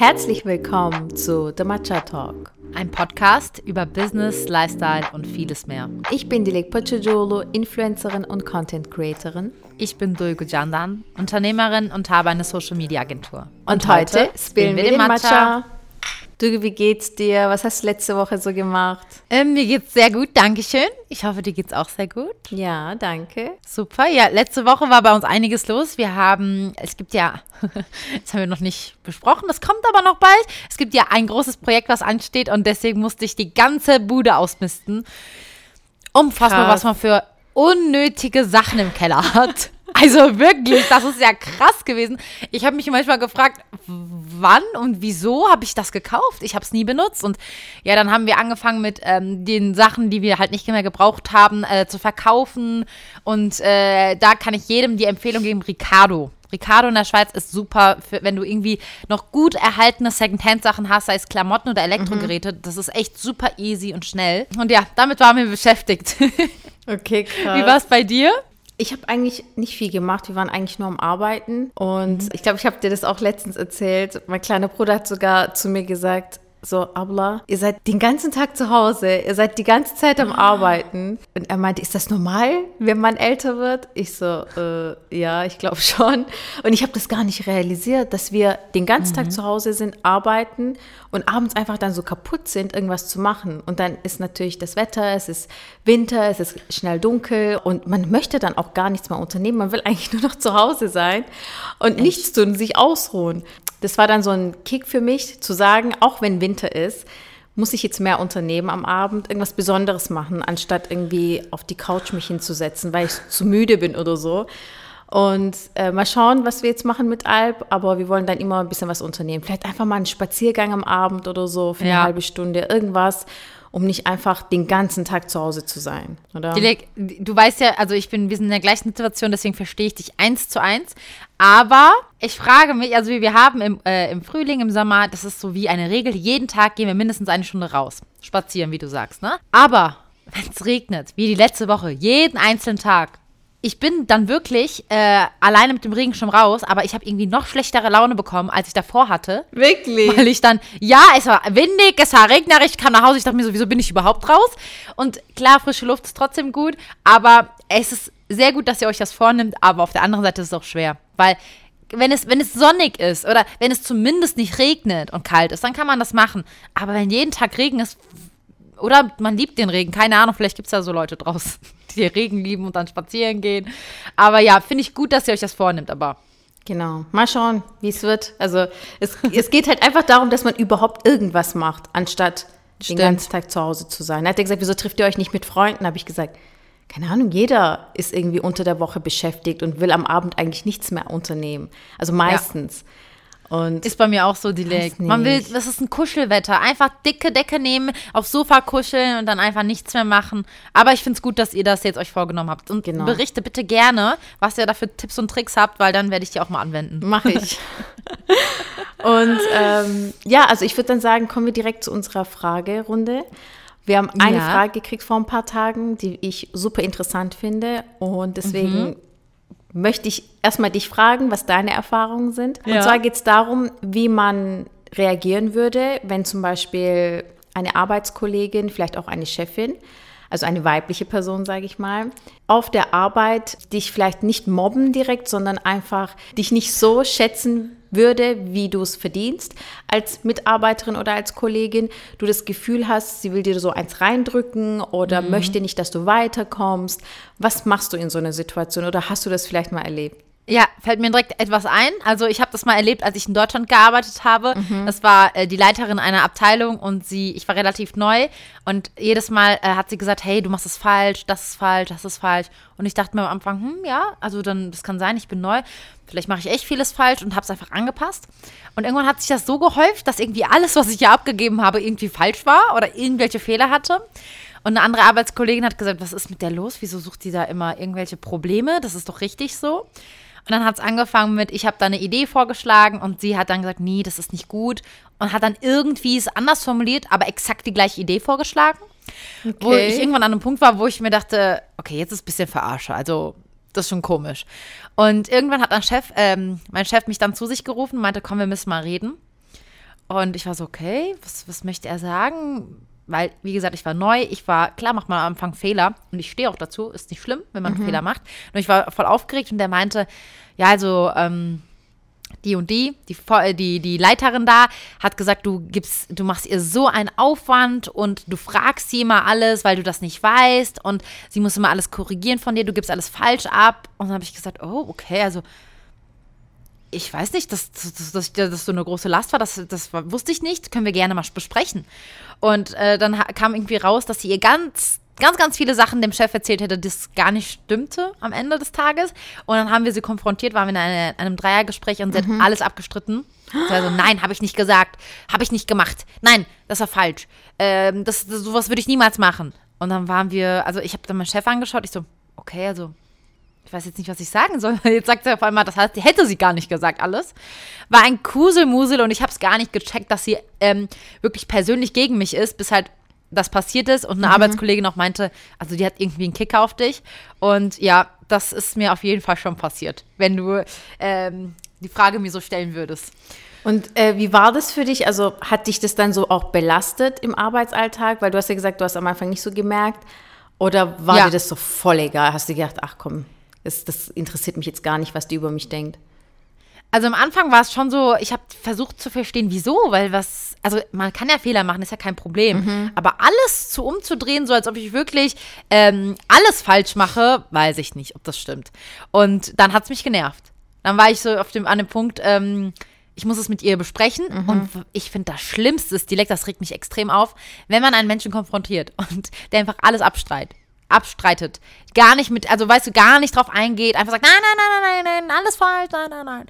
Herzlich willkommen zu The Matcha Talk. Ein Podcast über Business, Lifestyle und vieles mehr. Ich bin Dilek Pochajolo, Influencerin und Content Creatorin. Ich bin Dulgu Jandan, Unternehmerin und habe eine Social Media Agentur. Und, und heute spielen wir den Matcha. Matcha. Du, wie geht's dir? Was hast du letzte Woche so gemacht? Ähm, mir geht's sehr gut, Dankeschön. Ich hoffe, dir geht's auch sehr gut. Ja, danke. Super. Ja, letzte Woche war bei uns einiges los. Wir haben, es gibt ja, das haben wir noch nicht besprochen, das kommt aber noch bald. Es gibt ja ein großes Projekt, was ansteht und deswegen musste ich die ganze Bude ausmisten. Unfassbar, was man für unnötige Sachen im Keller hat. Also wirklich, das ist ja krass gewesen. Ich habe mich manchmal gefragt, wann und wieso habe ich das gekauft? Ich habe es nie benutzt. Und ja, dann haben wir angefangen mit ähm, den Sachen, die wir halt nicht mehr gebraucht haben, äh, zu verkaufen. Und äh, da kann ich jedem die Empfehlung geben, Ricardo. Ricardo in der Schweiz ist super, für, wenn du irgendwie noch gut erhaltene Secondhand-Sachen hast, sei es Klamotten oder Elektrogeräte. Mhm. Das ist echt super easy und schnell. Und ja, damit waren wir beschäftigt. Okay, krass. Wie war es bei dir? Ich habe eigentlich nicht viel gemacht. Wir waren eigentlich nur am Arbeiten. Und mhm. ich glaube, ich habe dir das auch letztens erzählt. Mein kleiner Bruder hat sogar zu mir gesagt, so, Abla, ihr seid den ganzen Tag zu Hause, ihr seid die ganze Zeit am Arbeiten. Und er meinte, ist das normal, wenn man älter wird? Ich so, äh, ja, ich glaube schon. Und ich habe das gar nicht realisiert, dass wir den ganzen mhm. Tag zu Hause sind, arbeiten und abends einfach dann so kaputt sind, irgendwas zu machen. Und dann ist natürlich das Wetter, es ist Winter, es ist schnell dunkel und man möchte dann auch gar nichts mehr unternehmen. Man will eigentlich nur noch zu Hause sein und Echt? nichts tun, sich ausruhen das war dann so ein Kick für mich, zu sagen, auch wenn Winter ist, muss ich jetzt mehr unternehmen am Abend, irgendwas Besonderes machen, anstatt irgendwie auf die Couch mich hinzusetzen, weil ich zu müde bin oder so. Und äh, mal schauen, was wir jetzt machen mit Alp, aber wir wollen dann immer ein bisschen was unternehmen. Vielleicht einfach mal einen Spaziergang am Abend oder so für eine ja. halbe Stunde, irgendwas um nicht einfach den ganzen Tag zu Hause zu sein, oder? Dilek, du weißt ja, also ich bin, wir sind in der gleichen Situation, deswegen verstehe ich dich eins zu eins. Aber ich frage mich, also wir haben im, äh, im Frühling, im Sommer, das ist so wie eine Regel, jeden Tag gehen wir mindestens eine Stunde raus. Spazieren, wie du sagst, ne? Aber wenn es regnet, wie die letzte Woche, jeden einzelnen Tag, ich bin dann wirklich äh, alleine mit dem Regenschirm raus, aber ich habe irgendwie noch schlechtere Laune bekommen, als ich davor hatte. Wirklich? Weil ich dann, ja, es war windig, es war regnerisch, ich kam nach Hause, ich dachte mir so, wieso bin ich überhaupt raus? Und klar, frische Luft ist trotzdem gut, aber es ist sehr gut, dass ihr euch das vornimmt, aber auf der anderen Seite ist es auch schwer, weil wenn es, wenn es sonnig ist oder wenn es zumindest nicht regnet und kalt ist, dann kann man das machen. Aber wenn jeden Tag Regen ist, oder man liebt den Regen, keine Ahnung, vielleicht gibt es ja so Leute draußen die Regen lieben und dann spazieren gehen. Aber ja, finde ich gut, dass ihr euch das vornimmt, aber. Genau. Mal schauen, wie es wird. Also es, es geht halt einfach darum, dass man überhaupt irgendwas macht, anstatt Stimmt. den ganzen Tag zu Hause zu sein. Er hat ja gesagt, wieso trifft ihr euch nicht mit Freunden? Habe ich gesagt, keine Ahnung, jeder ist irgendwie unter der Woche beschäftigt und will am Abend eigentlich nichts mehr unternehmen. Also meistens. Ja. Und ist bei mir auch so die Leg. Man will, das ist ein Kuschelwetter. Einfach dicke Decke nehmen, aufs Sofa kuscheln und dann einfach nichts mehr machen. Aber ich finde es gut, dass ihr das jetzt euch vorgenommen habt. Und genau. berichte bitte gerne, was ihr da für Tipps und Tricks habt, weil dann werde ich die auch mal anwenden. Mache ich. und ähm, ja, also ich würde dann sagen, kommen wir direkt zu unserer Fragerunde. Wir haben eine ja. Frage gekriegt vor ein paar Tagen, die ich super interessant finde. Und deswegen mhm möchte ich erstmal dich fragen, was deine Erfahrungen sind. Und ja. zwar geht es darum, wie man reagieren würde, wenn zum Beispiel eine Arbeitskollegin, vielleicht auch eine Chefin, also eine weibliche Person, sage ich mal, auf der Arbeit dich vielleicht nicht mobben direkt, sondern einfach dich nicht so schätzen würde, wie du es verdienst als Mitarbeiterin oder als Kollegin, du das Gefühl hast, sie will dir so eins reindrücken oder mhm. möchte nicht, dass du weiterkommst. Was machst du in so einer Situation oder hast du das vielleicht mal erlebt? Ja, fällt mir direkt etwas ein. Also ich habe das mal erlebt, als ich in Deutschland gearbeitet habe. Mhm. Das war äh, die Leiterin einer Abteilung und sie, ich war relativ neu und jedes Mal äh, hat sie gesagt, hey, du machst es falsch, das ist falsch, das ist falsch. Und ich dachte mir am Anfang, hm, ja, also dann, das kann sein, ich bin neu. Vielleicht mache ich echt vieles falsch und habe es einfach angepasst. Und irgendwann hat sich das so gehäuft, dass irgendwie alles, was ich hier abgegeben habe, irgendwie falsch war oder irgendwelche Fehler hatte. Und eine andere Arbeitskollegin hat gesagt, was ist mit der los? Wieso sucht die da immer irgendwelche Probleme? Das ist doch richtig so. Und dann hat es angefangen mit, ich habe da eine Idee vorgeschlagen und sie hat dann gesagt, nee, das ist nicht gut. Und hat dann irgendwie es anders formuliert, aber exakt die gleiche Idee vorgeschlagen. Okay. Wo ich irgendwann an einem Punkt war, wo ich mir dachte, okay, jetzt ist ein bisschen verarsche. Also, das ist schon komisch. Und irgendwann hat mein Chef, ähm, mein Chef mich dann zu sich gerufen und meinte, komm, wir müssen mal reden. Und ich war so, okay, was, was möchte er sagen? Weil, wie gesagt, ich war neu, ich war, klar macht man am Anfang Fehler und ich stehe auch dazu, ist nicht schlimm, wenn man mhm. Fehler macht. Und ich war voll aufgeregt und der meinte, ja, also, ähm, die und die, die, äh, die, die Leiterin da, hat gesagt, du gibst, du machst ihr so einen Aufwand und du fragst sie immer alles, weil du das nicht weißt und sie muss immer alles korrigieren von dir, du gibst alles falsch ab. Und dann habe ich gesagt, oh, okay, also ich weiß nicht, dass, dass, dass, dass so eine große Last war, das, das wusste ich nicht, können wir gerne mal besprechen. Und äh, dann kam irgendwie raus, dass sie ihr ganz ganz, ganz viele Sachen dem Chef erzählt hätte, das gar nicht stimmte am Ende des Tages. Und dann haben wir sie konfrontiert, waren wir in eine, einem Dreiergespräch und sie mhm. hat alles abgestritten. Also, nein, habe ich nicht gesagt, habe ich nicht gemacht. Nein, das war falsch. Ähm, das, das, sowas würde ich niemals machen. Und dann waren wir, also ich habe dann meinen Chef angeschaut, ich so, okay, also ich weiß jetzt nicht, was ich sagen soll. Jetzt sagt sie auf einmal, das heißt, hätte sie gar nicht gesagt, alles. War ein Kuselmusel und ich habe es gar nicht gecheckt, dass sie ähm, wirklich persönlich gegen mich ist, bis halt das passiert ist und eine mhm. Arbeitskollegin auch meinte, also die hat irgendwie einen Kicker auf dich. Und ja, das ist mir auf jeden Fall schon passiert, wenn du ähm, die Frage mir so stellen würdest. Und äh, wie war das für dich? Also hat dich das dann so auch belastet im Arbeitsalltag? Weil du hast ja gesagt, du hast am Anfang nicht so gemerkt. Oder war ja. dir das so voll egal? Hast du gedacht, ach komm, das, das interessiert mich jetzt gar nicht, was die über mich denkt? Also am Anfang war es schon so, ich habe versucht zu verstehen, wieso, weil was, also man kann ja Fehler machen, ist ja kein Problem. Mhm. Aber alles zu umzudrehen, so als ob ich wirklich ähm, alles falsch mache, weiß ich nicht, ob das stimmt. Und dann hat es mich genervt. Dann war ich so auf dem, an dem Punkt, ähm, ich muss es mit ihr besprechen. Mhm. Und ich finde, das Schlimmste ist, Dialekt, das regt mich extrem auf, wenn man einen Menschen konfrontiert und der einfach alles abstreitet abstreitet. Gar nicht mit, also weißt du, gar nicht drauf eingeht, einfach sagt, nein, nein, nein, nein, nein, nein, alles falsch, nein, nein, nein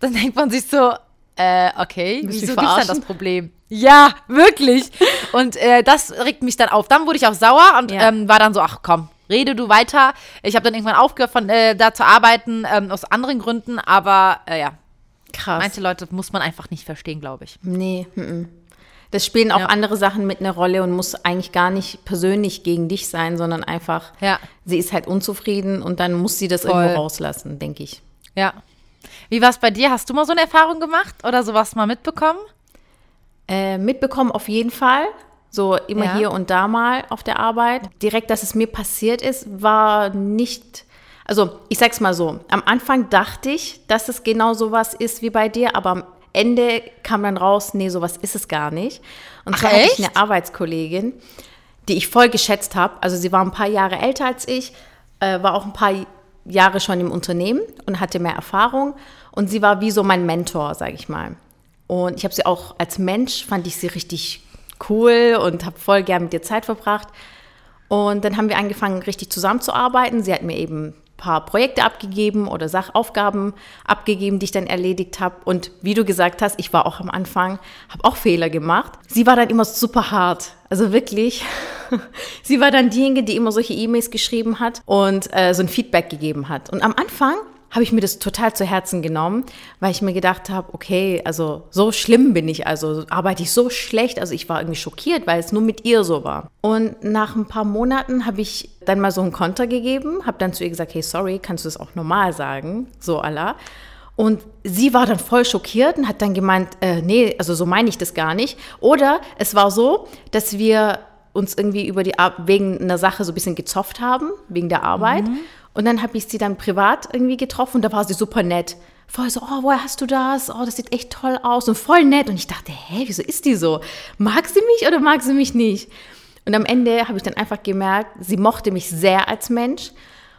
dann denkt man sich so, äh, okay, Willst wieso gibt's dann das Problem? Ja, wirklich. Und äh, das regt mich dann auf. Dann wurde ich auch sauer und ja. ähm, war dann so, ach komm, rede du weiter. Ich habe dann irgendwann aufgehört, von äh, da zu arbeiten, ähm, aus anderen Gründen, aber äh, ja. Krass. Manche Leute muss man einfach nicht verstehen, glaube ich. Nee, m -m. Das spielen auch ja. andere Sachen mit einer Rolle und muss eigentlich gar nicht persönlich gegen dich sein, sondern einfach, ja. sie ist halt unzufrieden und dann muss sie das Voll. irgendwo rauslassen, denke ich. Ja, wie war es bei dir? Hast du mal so eine Erfahrung gemacht oder sowas mal mitbekommen? Äh, mitbekommen auf jeden Fall. So immer ja. hier und da mal auf der Arbeit. Direkt, dass es mir passiert ist, war nicht. Also, ich sag's mal so. Am Anfang dachte ich, dass es genau sowas ist wie bei dir, aber Ende kam dann raus, nee, sowas ist es gar nicht. Und Ach, zwar echt? hatte ich eine Arbeitskollegin, die ich voll geschätzt habe. Also, sie war ein paar Jahre älter als ich, äh, war auch ein paar Jahre schon im Unternehmen und hatte mehr Erfahrung. Und sie war wie so mein Mentor, sage ich mal. Und ich habe sie auch als Mensch, fand ich sie richtig cool und habe voll gern mit ihr Zeit verbracht. Und dann haben wir angefangen, richtig zusammenzuarbeiten. Sie hat mir eben paar Projekte abgegeben oder Sachaufgaben abgegeben, die ich dann erledigt habe. Und wie du gesagt hast, ich war auch am Anfang, habe auch Fehler gemacht. Sie war dann immer super hart. Also wirklich, sie war dann diejenige, die immer solche E-Mails geschrieben hat und äh, so ein Feedback gegeben hat. Und am Anfang habe ich mir das total zu Herzen genommen, weil ich mir gedacht habe, okay, also so schlimm bin ich, also arbeite ich so schlecht, also ich war irgendwie schockiert, weil es nur mit ihr so war. Und nach ein paar Monaten habe ich dann mal so einen Konter gegeben, habe dann zu ihr gesagt, hey, sorry, kannst du das auch normal sagen, so Allah. Und sie war dann voll schockiert und hat dann gemeint, äh, nee, also so meine ich das gar nicht. Oder es war so, dass wir uns irgendwie über die wegen einer Sache so ein bisschen gezofft haben, wegen der Arbeit. Mhm. Und dann habe ich sie dann privat irgendwie getroffen und da war sie super nett. Voll so, oh, woher hast du das? Oh, das sieht echt toll aus und voll nett. Und ich dachte, hä, wieso ist die so? Mag sie mich oder mag sie mich nicht? Und am Ende habe ich dann einfach gemerkt, sie mochte mich sehr als Mensch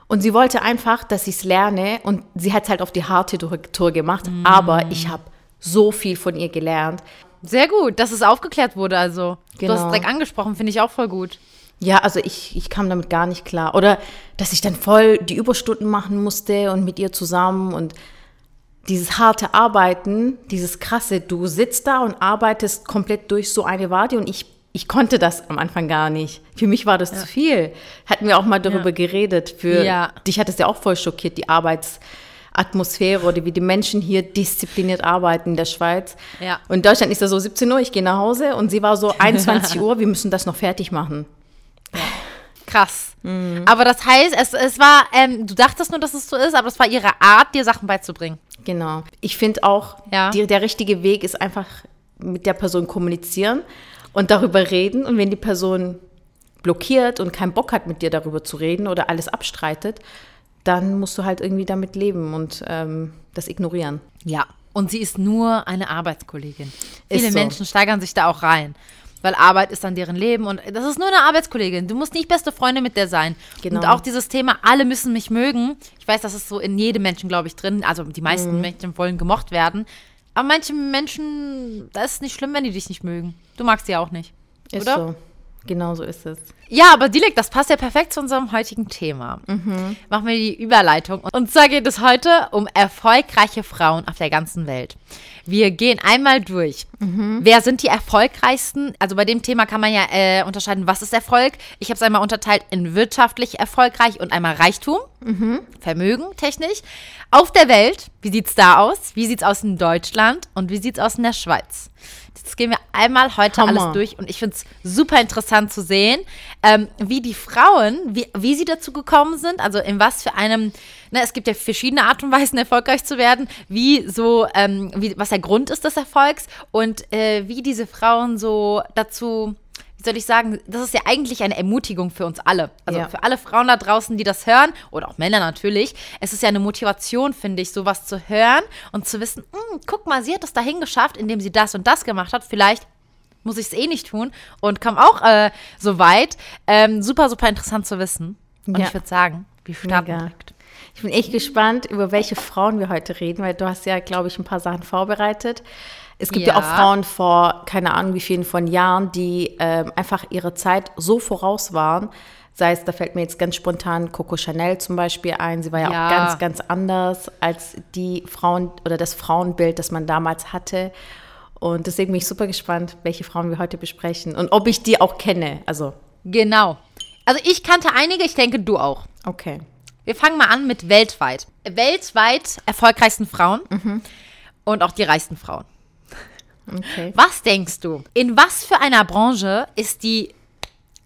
und sie wollte einfach, dass ich es lerne und sie hat es halt auf die harte Tour gemacht, mm. aber ich habe so viel von ihr gelernt. Sehr gut, dass es aufgeklärt wurde also. Genau. Du hast es genau. direkt angesprochen, finde ich auch voll gut. Ja, also ich, ich kam damit gar nicht klar. Oder dass ich dann voll die Überstunden machen musste und mit ihr zusammen und dieses harte Arbeiten, dieses krasse, du sitzt da und arbeitest komplett durch so eine Warte und ich, ich konnte das am Anfang gar nicht. Für mich war das ja. zu viel. Hatten wir auch mal darüber ja. geredet. Für ja. dich hat es ja auch voll schockiert, die Arbeitsatmosphäre oder wie die Menschen hier diszipliniert arbeiten in der Schweiz. Ja. Und in Deutschland ist das so 17 Uhr, ich gehe nach Hause und sie war so 21 Uhr, wir müssen das noch fertig machen. Krass. Mhm. Aber das heißt, es, es war, ähm, du dachtest nur, dass es so ist, aber es war ihre Art, dir Sachen beizubringen. Genau. Ich finde auch, ja. die, der richtige Weg ist einfach mit der Person kommunizieren und darüber reden. Und wenn die Person blockiert und keinen Bock hat, mit dir darüber zu reden oder alles abstreitet, dann musst du halt irgendwie damit leben und ähm, das ignorieren. Ja, und sie ist nur eine Arbeitskollegin. Viele so. Menschen steigern sich da auch rein. Weil Arbeit ist dann deren Leben und das ist nur eine Arbeitskollegin. Du musst nicht beste Freunde mit der sein. Genau. Und auch dieses Thema, alle müssen mich mögen. Ich weiß, das ist so in jedem Menschen, glaube ich, drin. Also die meisten Mhm. Menschen wollen gemocht werden. Aber manche Menschen, da ist es nicht schlimm, wenn die dich nicht mögen. Du magst sie auch nicht. Ist oder? so. Genau so ist es. Ja, aber Dilek, das passt ja perfekt zu unserem heutigen Thema. Machen wir die Überleitung. Und zwar geht es heute um erfolgreiche Frauen auf der ganzen Welt. Wir gehen einmal durch. Wer sind die erfolgreichsten? Also bei dem Thema kann man ja äh, unterscheiden, was ist Erfolg. Ich habe es einmal unterteilt in wirtschaftlich erfolgreich und einmal Reichtum, Vermögen technisch. Auf der Welt, wie sieht es da aus? Wie sieht es aus in Deutschland und wie sieht es aus in der Schweiz? Das gehen wir einmal heute Hammer. alles durch und ich finde es super interessant zu sehen, ähm, wie die Frauen, wie, wie sie dazu gekommen sind, also in was für einem, ne, es gibt ja verschiedene Art und Weisen, erfolgreich zu werden, wie so, ähm, wie, was der Grund ist des Erfolgs und äh, wie diese Frauen so dazu, soll ich sagen, das ist ja eigentlich eine Ermutigung für uns alle. Also Ja. für alle Frauen da draußen, die das hören, oder auch Männer natürlich, es ist ja eine Motivation, finde ich, sowas zu hören und zu wissen, "Hm, guck mal, sie hat es dahin geschafft, indem sie das und das gemacht hat. Vielleicht muss ich es eh nicht tun und kam auch äh, so weit. Ähm, super, super interessant zu wissen. Und Ja. ich würde sagen, wir starten direkt. Ich bin echt gespannt, über welche Frauen wir heute reden, weil du hast ja, glaube ich, ein paar Sachen vorbereitet. Es gibt ja, Ja. auch Frauen vor, keine Ahnung wie vielen von Jahren, die ähm, einfach ihre Zeit so voraus waren. Sei es, da fällt mir jetzt ganz spontan Coco Chanel zum Beispiel ein. Sie war ja, Ja. auch ganz, ganz anders als die Frauen oder das Frauenbild, das man damals hatte. Und deswegen bin ich super gespannt, welche Frauen wir heute besprechen und ob ich die auch kenne. Also, Genau. Also ich kannte einige, ich denke du auch. okay. Wir fangen mal an mit weltweit. Weltweit erfolgreichsten Frauen und auch die reichsten Frauen. Okay. Was denkst du, in was für einer Branche ist die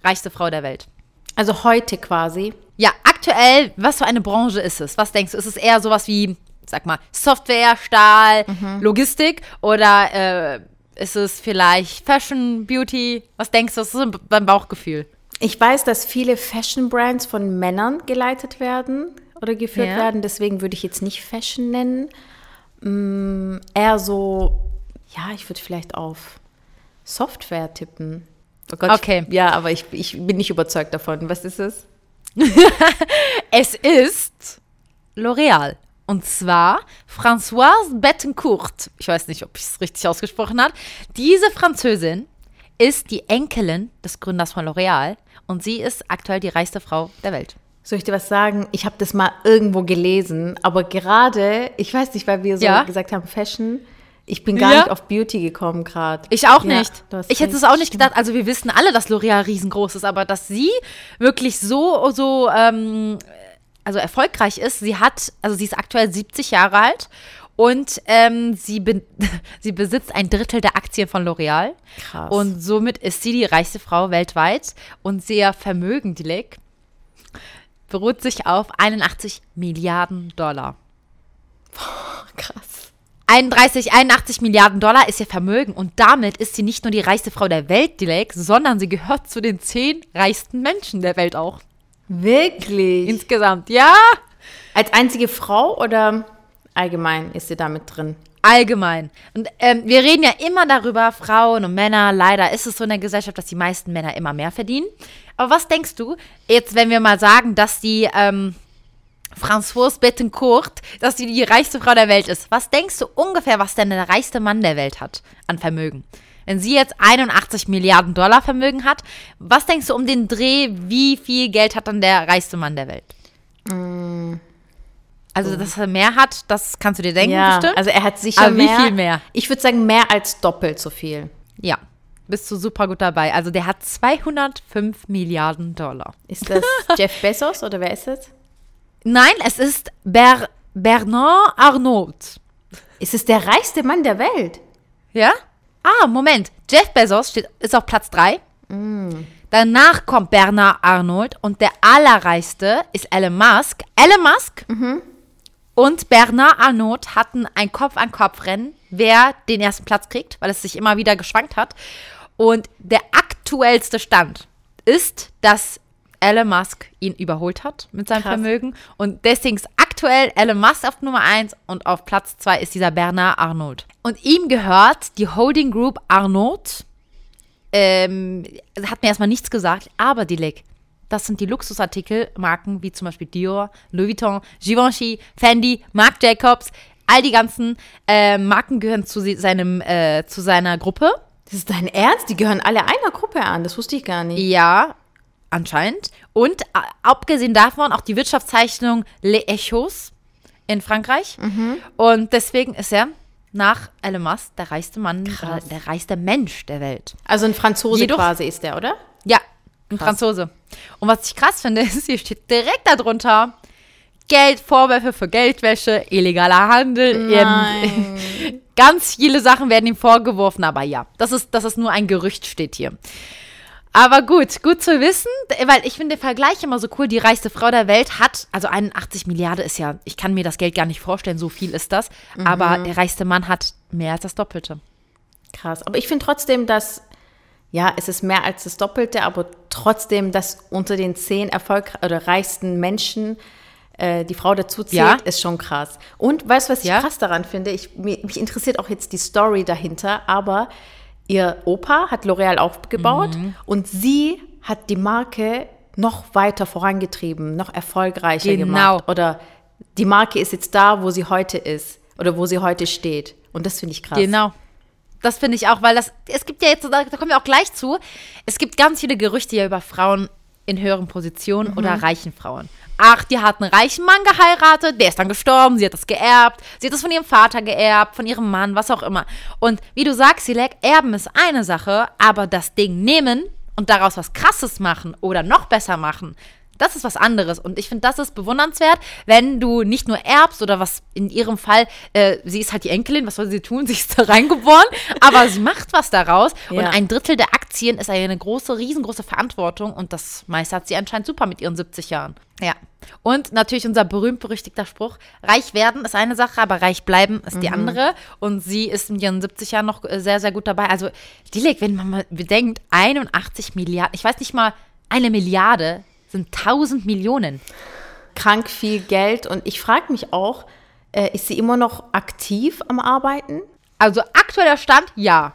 reichste Frau der Welt? Also heute quasi. Ja, aktuell, was für eine Branche ist es? Was denkst du? Ist es eher sowas wie, sag mal, Software, Stahl, Logistik oder äh, ist es vielleicht Fashion, Beauty? Was denkst du? Das ist dein Bauchgefühl. Ich weiß, dass viele Fashion-Brands von Männern geleitet werden oder geführt Ja. werden. Deswegen würde ich jetzt nicht Fashion nennen. Mm, eher so, ja, ich würde vielleicht auf Software tippen. Oh Gott, Okay. Ich, ja, aber ich, ich bin nicht überzeugt davon. Was ist es? Es ist L'Oreal. Und zwar Françoise Bettencourt. Ich weiß nicht, ob ich es richtig ausgesprochen habe. Diese Französin ist die Enkelin des Gründers von L'Oreal und sie ist aktuell die reichste Frau der Welt. Soll ich dir was sagen? Ich habe das mal irgendwo gelesen, aber gerade, ich weiß nicht, weil wir so Ja. gesagt haben, Fashion, ich bin gar Ja. nicht auf Beauty gekommen gerade. Ich auch Ja, nicht. Ich hätte es auch nicht gedacht. Also wir wissen alle, dass L'Oreal riesengroß ist, aber dass sie wirklich so, so ähm, also erfolgreich ist. Sie hat, also sie ist aktuell 70 Jahre alt und ähm, sie, be sie besitzt ein Drittel der Aktien von L'Oreal. Krass. Und somit ist sie die reichste Frau weltweit und sehr Vermögen, Dilek, beruht sich auf 81 Milliarden Dollar. Krass. 31, 81 Milliarden Dollar ist ihr Vermögen und damit ist sie nicht nur die reichste Frau der Welt, Dilek, sondern sie gehört zu den zehn reichsten Menschen der Welt auch. Wirklich? Insgesamt, ja. Als einzige Frau oder allgemein ist sie damit drin? Allgemein. Und ähm, wir reden ja immer darüber, Frauen und Männer. Leider ist es so in der Gesellschaft, dass die meisten Männer immer mehr verdienen. Aber was denkst du, jetzt, wenn wir mal sagen, dass die ähm, Françoise Bettencourt, dass sie die reichste Frau der Welt ist? Was denkst du ungefähr, was denn der reichste Mann der Welt hat an Vermögen? Wenn sie jetzt 81 Milliarden Dollar Vermögen hat, was denkst du um den Dreh, wie viel Geld hat dann der reichste Mann der Welt? Also, dass er mehr hat, das kannst du dir denken, ja, bestimmt. also er hat sicher Aber wie mehr. viel mehr? Ich würde sagen, mehr als doppelt so viel. Ja, bist du super gut dabei. Also der hat 205 Milliarden Dollar. Ist das Jeff Bezos oder wer ist es? Nein, es ist Ber Bernard Arnault. Ist es der reichste Mann der Welt? Ja? Ah, Moment. Jeff Bezos steht, ist auf Platz 3. Danach kommt Bernard Arnault und der allerreichste ist Elon Musk. Elon Musk und Bernard Arnault hatten ein Kopf-an-Kopf-Rennen, wer den ersten Platz kriegt, weil es sich immer wieder geschwankt hat. Und der aktuellste Stand ist, dass Elon Musk ihn überholt hat mit seinem Krass. Vermögen. Und deswegen ist aktuell Elon Musk auf Nummer 1 und auf Platz 2 ist dieser Bernard Arnault. Und ihm gehört die Holding Group Arnault. Ähm, hat mir erstmal nichts gesagt, aber Dilek, das sind die Luxusartikelmarken wie zum Beispiel Dior, Louis Vuitton, Givenchy, Fendi, Marc Jacobs. All die ganzen äh, Marken gehören zu se- seinem, äh, zu seiner Gruppe. Das ist dein Ernst? Die gehören alle einer Gruppe an. Das wusste ich gar nicht. Ja, anscheinend. Und äh, abgesehen davon auch die Wirtschaftszeichnung Les Echos in Frankreich. Und deswegen ist er nach Elon Musk der reichste Mann, Krass. äh, der reichste Mensch der Welt. Also ein Franzose Jedoch- quasi ist der, oder? Ja, ein Franzose. Und was ich krass finde, ist, hier steht direkt darunter Geld, Vorwürfe für Geldwäsche, illegaler Handel. Nein. Ähm, ganz viele Sachen werden ihm vorgeworfen, aber ja, das ist, das ist nur ein Gerücht, steht hier. Aber gut, gut zu wissen, weil ich finde den Vergleich immer so cool. Die reichste Frau der Welt hat, also 81 Milliarden ist ja, ich kann mir das Geld gar nicht vorstellen, so viel ist das. Aber der reichste Mann hat mehr als das Doppelte. Krass. Aber ich finde trotzdem, dass, ja, es ist mehr als das Doppelte, aber trotzdem, dass unter den zehn erfolgreichsten oder reichsten Menschen äh, die Frau dazu zählt, Ja. ist schon krass. Und weißt du, was ich Ja. krass daran finde? Ich, mich, mich interessiert auch jetzt die Story dahinter, aber ihr Opa hat L'Oreal aufgebaut Mhm. und sie hat die Marke noch weiter vorangetrieben, noch erfolgreicher Genau. gemacht. Oder die Marke ist jetzt da, wo sie heute ist oder wo sie heute steht. Und das finde ich krass. Genau. Das finde ich auch, weil das, es gibt ja jetzt, da, da kommen wir auch gleich zu, es gibt ganz viele Gerüchte ja über Frauen in höheren Positionen oder reichen Frauen. Ach, die hat einen reichen Mann geheiratet, der ist dann gestorben, sie hat das geerbt, sie hat das von ihrem Vater geerbt, von ihrem Mann, was auch immer. Und wie du sagst, Silek, erben ist eine Sache, aber das Ding nehmen und daraus was Krasses machen oder noch besser machen, das ist was anderes. Und ich finde, das ist bewundernswert, wenn du nicht nur erbst oder was in ihrem Fall, äh, sie ist halt die Enkelin, was soll sie tun? Sie ist da reingeboren, aber sie macht was daraus. Und Ja. ein Drittel der Aktien ist eine große, riesengroße Verantwortung und das meistert sie anscheinend super mit ihren 70 Jahren. Ja. Und natürlich unser berühmt-berüchtigter Spruch: Reich werden ist eine Sache, aber reich bleiben ist die andere. Und sie ist in ihren 70 Jahren noch äh, sehr, sehr gut dabei. Also, Dilek, wenn man mal bedenkt, 81 Milliarden, ich weiß nicht mal, eine Milliarde sind 1000 Millionen. krank viel Geld und ich frage mich auch, äh, ist sie immer noch aktiv am Arbeiten? Also aktueller Stand, ja.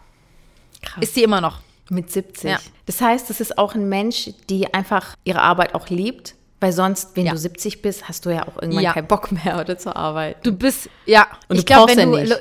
Krass. Ist sie immer noch. Mit 70. Ja. Das heißt, das ist auch ein Mensch, die einfach ihre Arbeit auch liebt, weil sonst, wenn Ja. du 70 bist, hast du ja auch irgendwann Ja. keinen Bock mehr oder zu arbeiten. Du bist, ja. Und ich glaube, wenn ja du, nicht.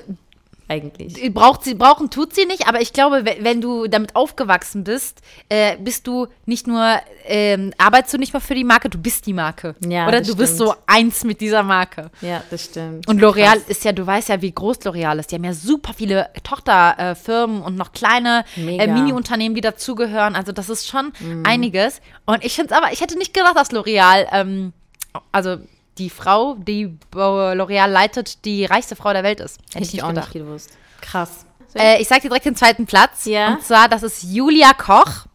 Eigentlich. Braucht sie, brauchen tut sie nicht, aber ich glaube, we- wenn du damit aufgewachsen bist, äh, bist du nicht nur, ähm, arbeitest du nicht mehr für die Marke, du bist die Marke. Ja, Oder du bist stimmt. so eins mit dieser Marke. Ja, das stimmt. Und L'Oreal ist ja, du weißt ja, wie groß L'Oreal ist. Die haben ja super viele Tochterfirmen äh, und noch kleine äh, Mini-Unternehmen, die dazugehören. Also das ist schon einiges. Und ich finde es aber, ich hätte nicht gedacht, dass L'Oreal, ähm, also die Frau, die L'Oreal leitet, die reichste Frau der Welt ist. Hätte ich ich nicht auch gedacht. nicht gewusst. Krass. Äh, ich sag dir direkt den zweiten Platz. Ja. Und zwar, das ist Julia Koch.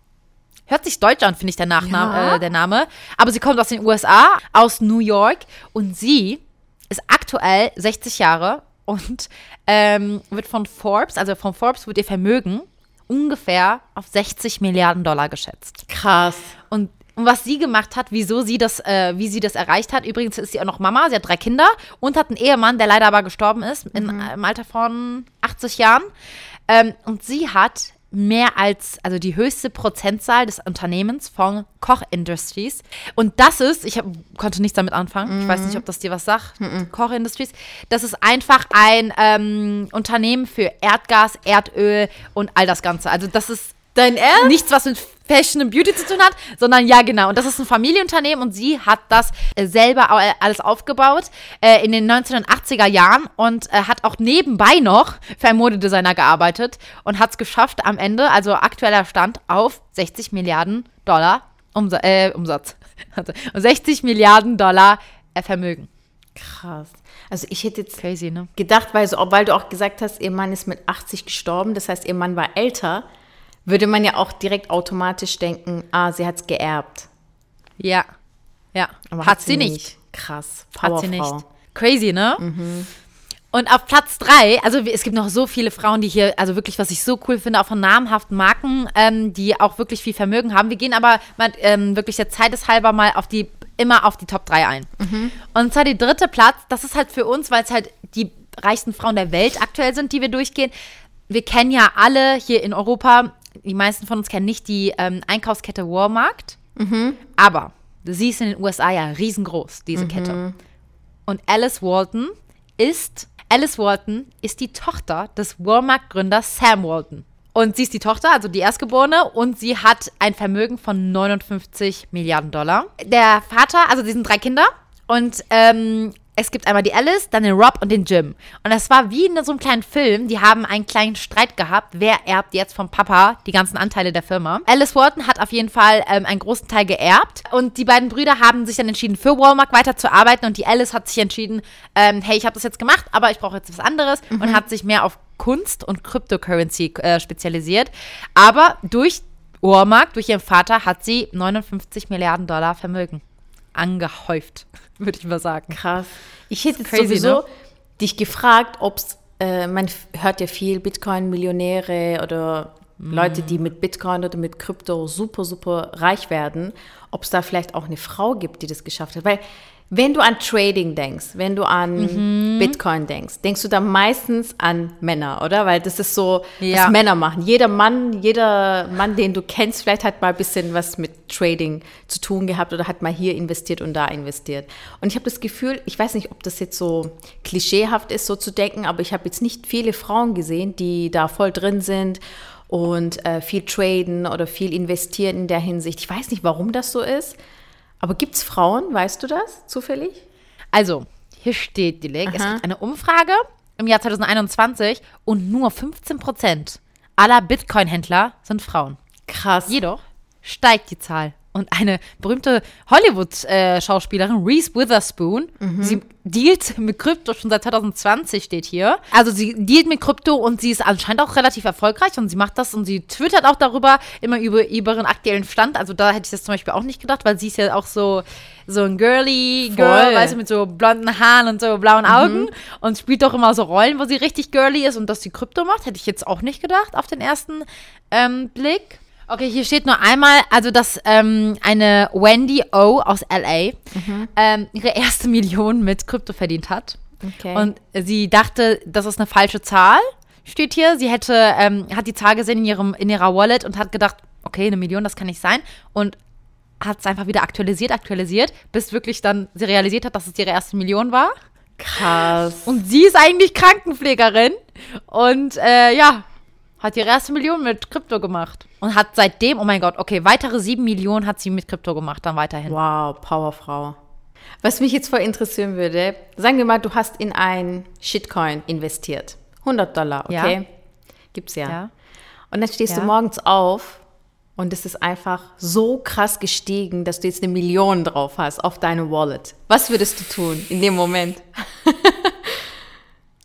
Hört sich deutsch an, finde ich, der Nachname, Ja. äh, der Name. Aber sie kommt aus den USA, aus New York. Und sie ist aktuell 60 Jahre und ähm, wird von Forbes, also von Forbes wird ihr Vermögen ungefähr auf 60 Milliarden Dollar geschätzt. Krass. Und, und was sie gemacht hat, wieso sie das, äh, wie sie das erreicht hat, übrigens ist sie auch noch Mama, sie hat drei Kinder und hat einen Ehemann, der leider aber gestorben ist, in, im Alter von 80 Jahren. Ähm, und sie hat mehr als, also die höchste Prozentzahl des Unternehmens von Koch Industries. Und das ist, ich hab, konnte nichts damit anfangen, ich weiß nicht, ob das dir was sagt, Koch Industries. Das ist einfach ein ähm, Unternehmen für Erdgas, Erdöl und all das Ganze. Also das ist Dein Ernst? nichts, was mit Fashion und Beauty zu tun hat, sondern ja, genau. Und das ist ein Familienunternehmen und sie hat das äh, selber au- alles aufgebaut äh, in den 1980er Jahren und äh, hat auch nebenbei noch für einen Modedesigner gearbeitet und hat es geschafft am Ende, also aktueller Stand, auf 60 Milliarden Dollar Umsa äh, Umsatz. Also 60 Milliarden Dollar äh, Vermögen. Krass. Also ich hätte jetzt Crazy, ne? gedacht, weil, so, weil du auch gesagt hast, ihr Mann ist mit 80 gestorben, das heißt, ihr Mann war älter, würde man ja auch direkt automatisch denken, ah, sie hat es geerbt. Ja. Ja. Aber hat, sie nicht. Krass. Hat sie Powerfrau. nicht. Crazy, ne? Mhm. Und auf Platz drei, also es gibt noch so viele Frauen, die hier, also wirklich, was ich so cool finde, auch von namhaften Marken, ähm, die auch wirklich viel Vermögen haben. Wir gehen aber mal, ähm, wirklich der Zeit ist halber mal auf die, immer auf die Top 3 ein. Und zwar die dritte Platz, das ist halt für uns, weil es halt die reichsten Frauen der Welt aktuell sind, die wir durchgehen. Wir kennen ja alle hier in Europa, die meisten von uns kennen nicht die ähm, Einkaufskette Walmart, aber sie ist in den USA ja riesengroß, diese Kette. Und Alice Walton ist, Alice Walton ist die Tochter des Walmart-Gründers Sam Walton. Und sie ist die Tochter, also die Erstgeborene, und sie hat ein Vermögen von 59 Milliarden Dollar. Der Vater, also sie sind drei Kinder, und ähm, es gibt einmal die Alice, dann den Rob und den Jim. Und das war wie in so einem kleinen Film. Die haben einen kleinen Streit gehabt. Wer erbt jetzt vom Papa die ganzen Anteile der Firma? Alice Walton hat auf jeden Fall ähm, einen großen Teil geerbt. Und die beiden Brüder haben sich dann entschieden, für Walmart weiterzuarbeiten. Und die Alice hat sich entschieden, ähm, hey, ich habe das jetzt gemacht, aber ich brauche jetzt was anderes. Und hat sich mehr auf Kunst und Cryptocurrency äh, spezialisiert. Aber durch Walmart, durch ihren Vater, hat sie 59 Milliarden Dollar Vermögen angehäuft, würde ich mal sagen. Krass. Ich hätte crazy, sowieso ne? dich gefragt, ob es, äh, man hört ja viel Bitcoin-Millionäre oder Leute, die mit Bitcoin oder mit Krypto super, super reich werden, ob es da vielleicht auch eine Frau gibt, die das geschafft hat. Weil wenn du an Trading denkst, wenn du an Mhm. Bitcoin denkst, denkst du da meistens an Männer, oder? Weil das ist so, Ja. was Männer machen. Jeder Mann, jeder Mann, den du kennst, vielleicht hat mal ein bisschen was mit Trading zu tun gehabt oder hat mal hier investiert und da investiert. Und ich habe das Gefühl, ich weiß nicht, ob das jetzt so klischeehaft ist, so zu denken, aber ich habe jetzt nicht viele Frauen gesehen, die da voll drin sind und äh, viel traden oder viel investieren in der Hinsicht. Ich weiß nicht, warum das so ist. Aber gibt es Frauen, weißt du das zufällig? Also, hier steht die Link. Es Aha. gibt eine Umfrage im Jahr 2021 und nur 15 Prozent aller Bitcoin-Händler sind Frauen. Krass. Jedoch steigt die Zahl. Und eine berühmte Hollywood-Schauspielerin, Reese Witherspoon, sie dealt mit Krypto schon seit 2020, steht hier. Also sie dealt mit Krypto und sie ist anscheinend auch relativ erfolgreich und sie macht das und sie twittert auch darüber, immer über, über ihren aktuellen Stand. Also da hätte ich das zum Beispiel auch nicht gedacht, weil sie ist ja auch so, so ein girly Girl, Voll. weißt du, mit so blonden Haaren und so blauen Augen und spielt doch immer so Rollen, wo sie richtig girly ist und dass sie Krypto macht, hätte ich jetzt auch nicht gedacht auf den ersten ähm, Blick. Okay, hier steht nur einmal, also dass ähm, eine Wendy O aus LA ähm, ihre erste Million mit Krypto verdient hat. Okay. Und sie dachte, das ist eine falsche Zahl, steht hier. Sie hätte, ähm, hat die Zahl gesehen in, ihrem, in ihrer Wallet und hat gedacht, okay, eine Million, das kann nicht sein. Und hat es einfach wieder aktualisiert, aktualisiert, bis wirklich dann sie realisiert hat, dass es ihre erste Million war. Krass. Und sie ist eigentlich Krankenpflegerin und äh, ja, hat ihre erste Million mit Krypto gemacht. Und hat seitdem, oh mein Gott, okay, weitere sieben Millionen hat sie mit Krypto gemacht, dann weiterhin. Wow, Powerfrau. Was mich jetzt voll interessieren würde, sagen wir mal, du hast in ein Shitcoin investiert. 100 Dollar, Ja. okay? Gibt's ja. Ja. Und dann stehst Ja. du morgens auf und es ist einfach so krass gestiegen, dass du jetzt eine Million drauf hast auf deine Wallet. Was würdest du tun in dem Moment?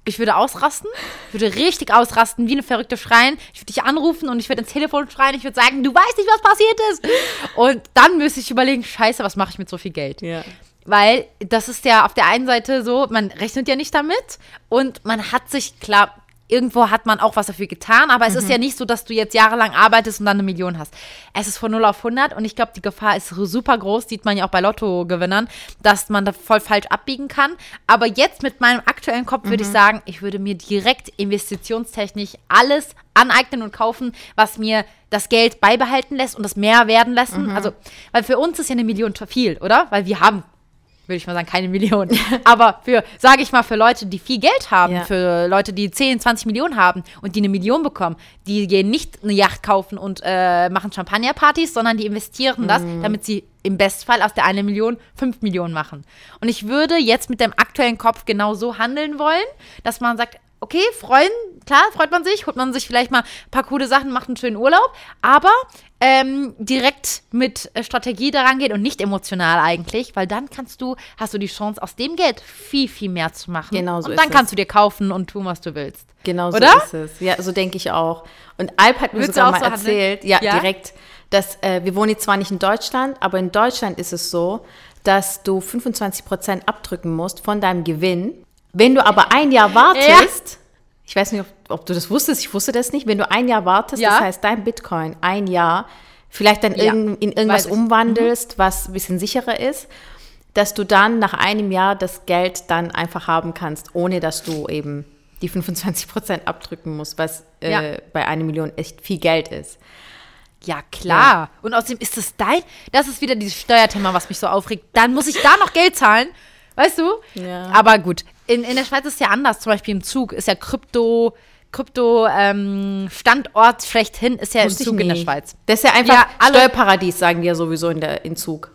Ich würde ausrasten, ich würde richtig ausrasten, wie eine Verrückte schreien. Ich würde dich anrufen und ich würde ins Telefon schreien. Ich würde sagen, du weißt nicht, was passiert ist. Und dann müsste ich überlegen, scheiße, was mache ich mit so viel Geld? Ja. Weil das ist ja auf der einen Seite so, man rechnet ja nicht damit und man hat sich, klar, irgendwo hat man auch was dafür getan, aber es ist ja nicht so, dass du jetzt jahrelang arbeitest und dann eine Million hast. Es ist von 0 auf 100 und ich glaube, die Gefahr ist super groß, sieht man ja auch bei Lottogewinnern, dass man da voll falsch abbiegen kann. Aber jetzt mit meinem aktuellen Kopf würde ich sagen, ich würde mir direkt investitionstechnisch alles aneignen und kaufen, was mir das Geld beibehalten lässt und das mehr werden lassen. Also, weil für uns ist ja eine Million viel, oder? Weil wir haben würde ich mal sagen, keine Million. Aber für, sage ich mal, für Leute, die viel Geld haben, Ja. für Leute, die 10, 20 Millionen haben und die eine Million bekommen, die gehen nicht eine Yacht kaufen und äh, machen Champagnerpartys, sondern die investieren das, damit sie im Bestfall aus der eine Million 5 Millionen machen. Und ich würde jetzt mit dem aktuellen Kopf genau so handeln wollen, dass man sagt, okay, freuen, klar, freut man sich, holt man sich vielleicht mal ein paar coole Sachen, macht einen schönen Urlaub, aber ähm, direkt mit äh, Strategie daran gehen und nicht emotional eigentlich, weil dann kannst du, hast du die Chance, aus dem Geld viel, viel mehr zu machen. Genau so Und ist dann es. kannst du dir kaufen und tun, was du willst. Genau so Oder? ist es. Ja, so denke ich auch. Und Alp hat mir Würdest sogar mal so erzählt, ja, Ja? direkt, dass äh, wir wohnen jetzt zwar nicht in Deutschland, aber in Deutschland ist es so, dass du 25% abdrücken musst von deinem Gewinn. Wenn du aber ein Jahr wartest, ja. ich weiß nicht, ob, ob, du das wusstest, ich wusste das nicht, wenn du ein Jahr wartest, ja. das heißt dein Bitcoin ein Jahr, vielleicht dann ja. in, in irgendwas umwandelst, mhm. was ein bisschen sicherer ist, dass du dann nach einem Jahr das Geld dann einfach haben kannst, ohne dass du eben die 25% abdrücken musst, was äh, bei einer Million echt viel Geld ist. Ja, klar. Ja. Und außerdem ist das dein, das ist wieder dieses Steuerthema, was mich so aufregt. Dann muss ich da noch Geld zahlen. Weißt du? Ja. Aber gut. In, in der Schweiz ist es ja anders. Zum Beispiel im Zug ist ja Krypto, Krypto ähm, schlechthin ist ja Wusste im Zug in der Schweiz. Das ist ja einfach ja, Steuerparadies, sagen die ja sowieso in der, in Zug.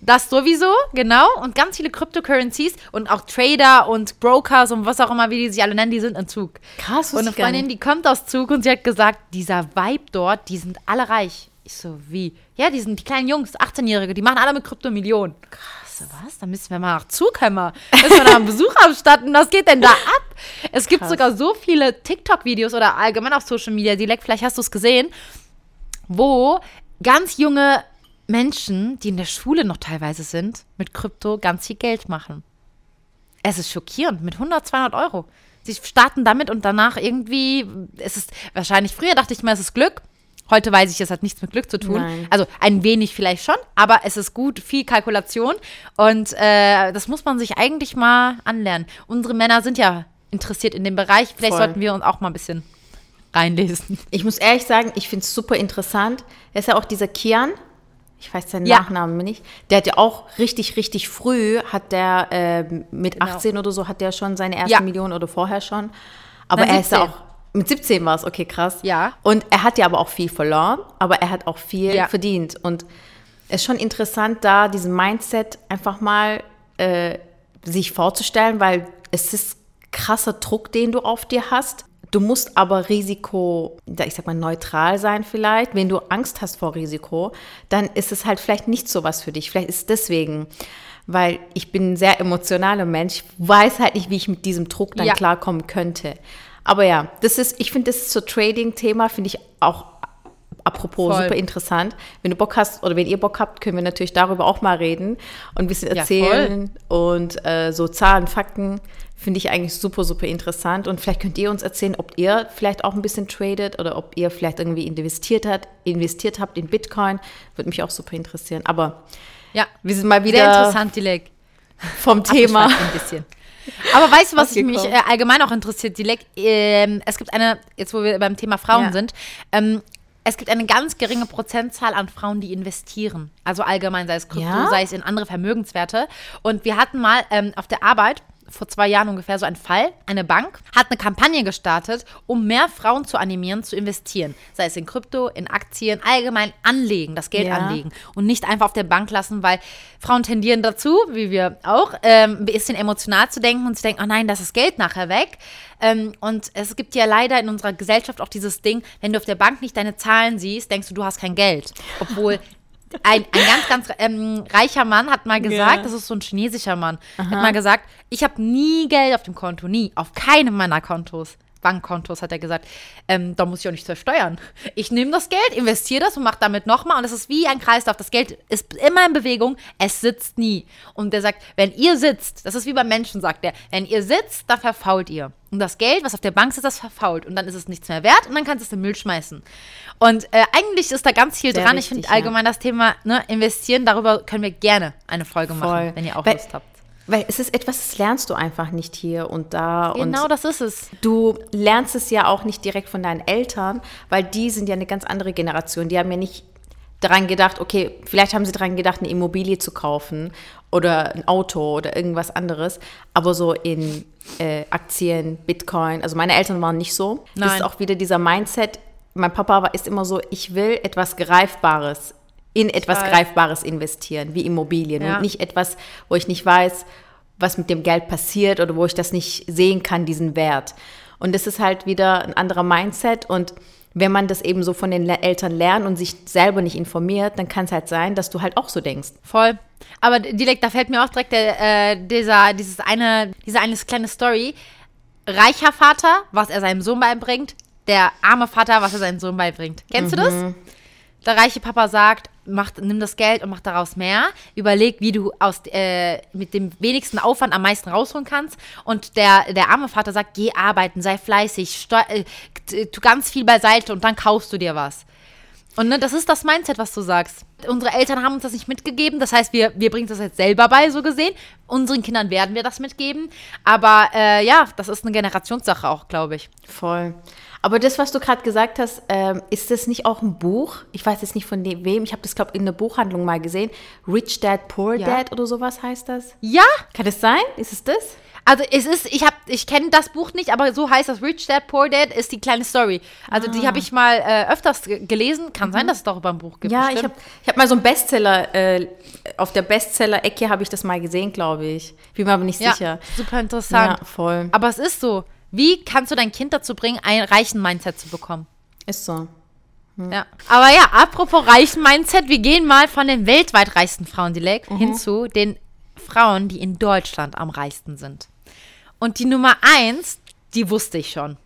Das sowieso, genau. Und ganz viele Cryptocurrencies und auch Trader und Brokers und was auch immer, wie die sich alle nennen, die sind im Zug. Krass, Und eine Freundin, die kommt aus Zug und sie hat gesagt, dieser Vibe dort, die sind alle reich. Ich so, wie? Ja, die sind die kleinen Jungs, 18-Jährige, die machen alle mit Krypto Millionen. Krass, was? Dann müssen wir mal nach Zug, Müssen wir da einen Besuch abstatten. Was geht denn da ab? Es gibt Krass. sogar so viele TikTok-Videos oder allgemein auf Social Media, Dilek, vielleicht hast du es gesehen, wo ganz junge Menschen, die in der Schule noch teilweise sind, mit Krypto ganz viel Geld machen. Es ist schockierend, mit 100, 200 Euro. Sie starten damit und danach irgendwie, es ist wahrscheinlich, früher dachte ich mal, es ist Glück. Heute weiß ich, es hat nichts mit Glück zu tun. Nein. Also ein wenig vielleicht schon, aber es ist gut, viel Kalkulation und äh, das muss man sich eigentlich mal anlernen. Unsere Männer sind ja interessiert in dem Bereich. Vielleicht Voll. sollten wir uns auch mal ein bisschen reinlesen. Ich muss ehrlich sagen, ich finde es super interessant. Er ist ja auch dieser Kian, ich weiß seinen ja. Nachnamen nicht, der hat ja auch richtig, richtig früh, hat der äh, mit genau. 18 oder so, hat der schon seine erste ja. Million oder vorher schon. Aber Nein, er ist ja auch, mit 17 war es, okay, krass. Ja. Und er hat ja aber auch viel verloren, aber er hat auch viel ja. verdient. Und es ist schon interessant, da diesen Mindset einfach mal äh, sich vorzustellen, weil es ist krasser Druck, den du auf dir hast. Du musst aber Risiko, ich sag mal, neutral sein vielleicht. Wenn du Angst hast vor Risiko, dann ist es halt vielleicht nicht so was für dich. Vielleicht ist es deswegen, weil ich bin ein sehr emotionaler Mensch. Ich weiß halt nicht, wie ich mit diesem Druck dann ja. klarkommen könnte. Aber ja, das ist, ich finde, das ist so Trading-Thema, finde ich auch apropos voll. super interessant. Wenn du Bock hast oder wenn ihr Bock habt, können wir natürlich darüber auch mal reden und ein bisschen erzählen ja, und äh, so Zahlen, Fakten Finde ich eigentlich super, super interessant. Und vielleicht könnt ihr uns erzählen, ob ihr vielleicht auch ein bisschen tradet oder ob ihr vielleicht irgendwie investiert, hat, investiert habt in Bitcoin. Würde mich auch super interessieren. Aber ja, wir sind mal wieder. Sehr interessant, Dilek. Vom Thema. Ein bisschen. Aber weißt du, was mich äh, allgemein auch interessiert, Dilek? Ähm, es gibt eine, jetzt wo wir beim Thema Frauen ja. sind, ähm, es gibt eine ganz geringe Prozentzahl an Frauen, die investieren. Also allgemein, sei es Krypto, ja? sei es in andere Vermögenswerte. Und wir hatten mal ähm, auf der Arbeit vor zwei Jahren ungefähr so ein Fall. Eine Bank hat eine Kampagne gestartet, um mehr Frauen zu animieren, zu investieren. Sei es in Krypto, in Aktien, allgemein anlegen, das Geld ja. anlegen. Und nicht einfach auf der Bank lassen, weil Frauen tendieren dazu, wie wir auch, ähm, ein bisschen emotional zu denken und zu denken, oh nein, das ist Geld nachher weg. Ähm, und es gibt ja leider in unserer Gesellschaft auch dieses Ding, wenn du auf der Bank nicht deine Zahlen siehst, denkst du, du hast kein Geld. Obwohl ein, ein ganz, ganz ähm, reicher Mann hat mal gesagt, yeah. das ist so ein chinesischer Mann, Aha. hat mal gesagt, ich habe nie Geld auf dem Konto, nie, auf keinem meiner Kontos. Bankkontos, hat er gesagt, ähm, da muss ich auch nicht versteuern. Ich nehme das Geld, investiere das und mache damit nochmal. Und es ist wie ein Kreislauf. Das Geld ist immer in Bewegung, es sitzt nie. Und der sagt, wenn ihr sitzt, das ist wie beim Menschen, sagt er, wenn ihr sitzt, dann verfault ihr. Und das Geld, was auf der Bank sitzt, das verfault. Und dann ist es nichts mehr wert und dann kannst du es in den Müll schmeißen. Und äh, eigentlich ist da ganz viel Sehr dran. Richtig, ich finde allgemein ja. das Thema ne, investieren, darüber können wir gerne eine Folge Voll. machen, wenn ihr auch Weil, Lust habt. Weil es ist etwas, das lernst du einfach nicht hier und da. Genau, und das ist es. Du lernst es ja auch nicht direkt von deinen Eltern, weil die sind ja eine ganz andere Generation. Die haben ja nicht daran gedacht, okay, vielleicht haben sie daran gedacht, eine Immobilie zu kaufen oder ein Auto oder irgendwas anderes, aber so in äh, Aktien, Bitcoin, also meine Eltern waren nicht so. Nein. Das ist auch wieder dieser Mindset. Mein Papa war, ist immer so, ich will etwas Greifbares in etwas Greifbares investieren, wie Immobilien ja. und nicht etwas, wo ich nicht weiß, was mit dem Geld passiert oder wo ich das nicht sehen kann, diesen Wert. Und das ist halt wieder ein anderer Mindset und wenn man das eben so von den Eltern lernt und sich selber nicht informiert, dann kann es halt sein, dass du halt auch so denkst. Voll. Aber direkt, da fällt mir auch direkt der, äh, dieser, dieses eine, diese eine kleine Story. Reicher Vater, was er seinem Sohn beibringt, der arme Vater, was er seinem Sohn beibringt. Kennst mhm. du das? Der reiche Papa sagt, mach, nimm das Geld und mach daraus mehr. Überleg, wie du aus, äh, mit dem wenigsten Aufwand am meisten rausholen kannst. Und der, der arme Vater sagt, geh arbeiten, sei fleißig, äh, tu ganz viel beiseite und dann kaufst du dir was. Und ne, das ist das Mindset, was du sagst. Unsere Eltern haben uns das nicht mitgegeben. Das heißt, wir, wir bringen das jetzt selber bei, so gesehen. Unseren Kindern werden wir das mitgeben. Aber äh, ja, das ist eine Generationssache auch, glaube ich. Voll. Aber das, was du gerade gesagt hast, ähm, ist das nicht auch ein Buch? Ich weiß jetzt nicht von wem. Ich habe das, glaube ich, in der Buchhandlung mal gesehen. Rich Dad, Poor Ja. Dad oder sowas heißt das. Ja, Kann das sein? Ist es das? Also es ist, ich habe, ich kenne das Buch nicht, aber so heißt das Rich Dad Poor Dad ist die kleine Story. Also die habe ich mal äh, öfters ge- gelesen. Kann sein, dass es darüber ein Buch gibt. Ja, ich bestimmt. habe ich hab mal so einen Bestseller, äh, auf der Bestseller-Ecke habe ich das mal gesehen, glaube ich. Bin mir aber nicht ja, sicher. super interessant. Ja, voll. Aber es ist so. Wie kannst du dein Kind dazu bringen, ein reichen Mindset zu bekommen? Ist so. Ja. Aber ja, apropos reichen Mindset, wir gehen mal von den weltweit reichsten Frauen, die Leg, hin zu den Frauen, die in Deutschland am reichsten sind. Und die Nummer eins, die wusste ich schon.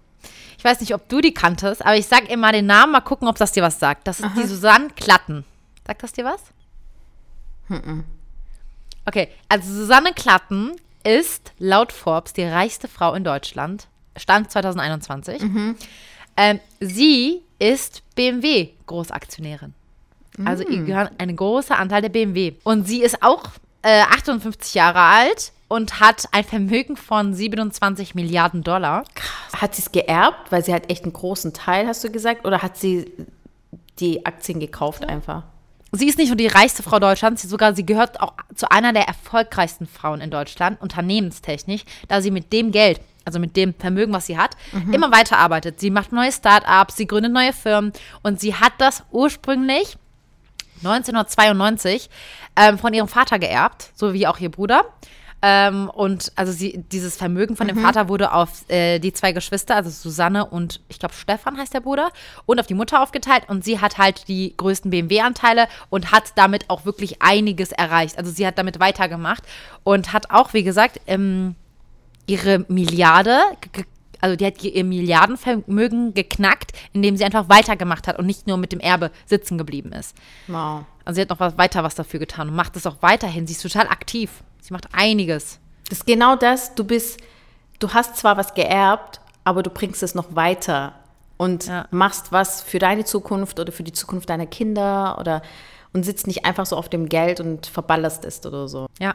Ich weiß nicht, ob du die kanntest, aber ich sag immer den Namen, mal gucken, ob das dir was sagt. Das ist die Susanne Klatten. Sagt das dir was? Okay, also Susanne Klatten ist laut Forbes die reichste Frau in Deutschland. Stand 2021. Ähm, sie ist BMW-Großaktionärin. Also ihr gehört ein großer Anteil der BMW. Und sie ist auch äh, 58 Jahre alt und hat ein Vermögen von 27 Milliarden Dollar. Hat sie es geerbt, weil sie hat echt einen großen Teil, hast du gesagt? Oder hat sie die Aktien gekauft einfach? Sie ist nicht nur die reichste Frau Deutschlands, sie sogar sie gehört auch zu einer der erfolgreichsten Frauen in Deutschland, unternehmenstechnisch, da sie mit dem Geld, also mit dem Vermögen, was sie hat, immer weiter arbeitet. Sie macht neue Start-ups, sie gründet neue Firmen und sie hat das ursprünglich 1992 ähm, von ihrem Vater geerbt, so wie auch ihr Bruder. Ähm, und also sie, dieses Vermögen von dem Vater wurde auf äh, die zwei Geschwister, also Susanne und ich glaube Stefan heißt der Bruder, und auf die Mutter aufgeteilt. Und sie hat halt die größten BMW-Anteile und hat damit auch wirklich einiges erreicht. Also sie hat damit weitergemacht und hat auch, wie gesagt, ähm, ihre Milliarde, also die hat ihr Milliardenvermögen geknackt, indem sie einfach weitergemacht hat und nicht nur mit dem Erbe sitzen geblieben ist. Wow. Also sie hat noch was, weiter was dafür getan und macht es auch weiterhin. Sie ist total aktiv. Sie macht einiges. Das ist genau das. Du bist, du hast zwar was geerbt, aber du bringst es noch weiter und Ja. machst was für deine Zukunft oder für die Zukunft deiner Kinder oder und sitzt nicht einfach so auf dem Geld und verballerst es oder so. Ja.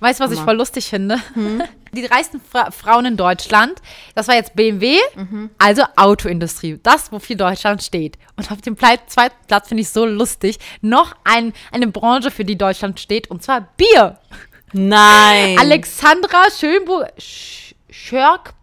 Weißt du, was ich Hammer. voll lustig finde? Die reichsten Fra Frauen in Deutschland, das war jetzt BMW, also Autoindustrie. Das, wofür Deutschland steht. Und auf dem Ple zweiten Platz finde ich so lustig, noch ein, eine Branche, für die Deutschland steht, und zwar Bier. Nein. Alexandra Schönburg, Sch Schörk,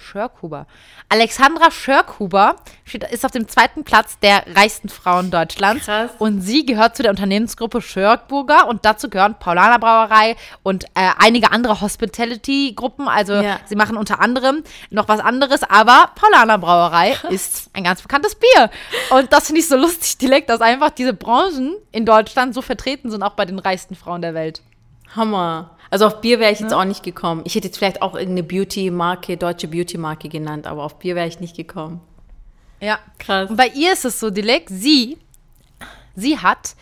Schörkhuber. Alexandra Schörkhuber steht, ist auf dem zweiten Platz der reichsten Frauen Deutschlands. Krass. Und sie gehört zu der Unternehmensgruppe Schörkburger und dazu gehören Paulaner Brauerei und äh, einige andere Hospitality-Gruppen. Also Ja. sie machen unter anderem noch was anderes, aber Paulaner Brauerei ist ein ganz bekanntes Bier. Und das finde ich so lustig, direkt, dass einfach diese Branchen in Deutschland so vertreten sind, auch bei den reichsten Frauen der Welt. Hammer. Also auf Bier wäre ich jetzt auch nicht gekommen. Ich hätte jetzt vielleicht auch irgendeine Beauty-Marke, deutsche Beauty-Marke genannt, aber auf Bier wäre ich nicht gekommen. Ja. Krass. Und bei ihr ist es so, Dilek, sie, sie hat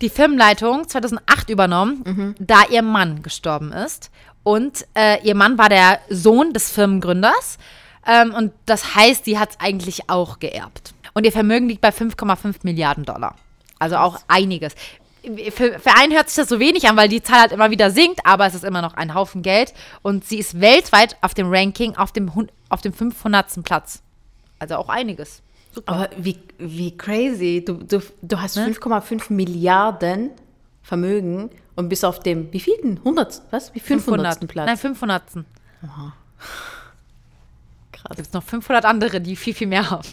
die Firmenleitung 2008 übernommen, da ihr Mann gestorben ist. Und äh, ihr Mann war der Sohn des Firmengründers. Ähm, und das heißt, sie hat es eigentlich auch geerbt. Und ihr Vermögen liegt bei 5,5 Milliarden Dollar. Also auch einiges. Für, für einen hört sich das so wenig an, weil die Zahl halt immer wieder sinkt, aber es ist immer noch ein Haufen Geld. Und sie ist weltweit auf dem Ranking auf dem, auf dem 500. Platz. Also auch einiges. Super. Aber wie, wie crazy. Du, du, du hast 5,5 Milliarden Vermögen und bist auf dem, wie vielten? 100, was? Wie 500. Platz? Nein, 500. krass. Gibt es noch 500 andere, die viel, viel mehr haben.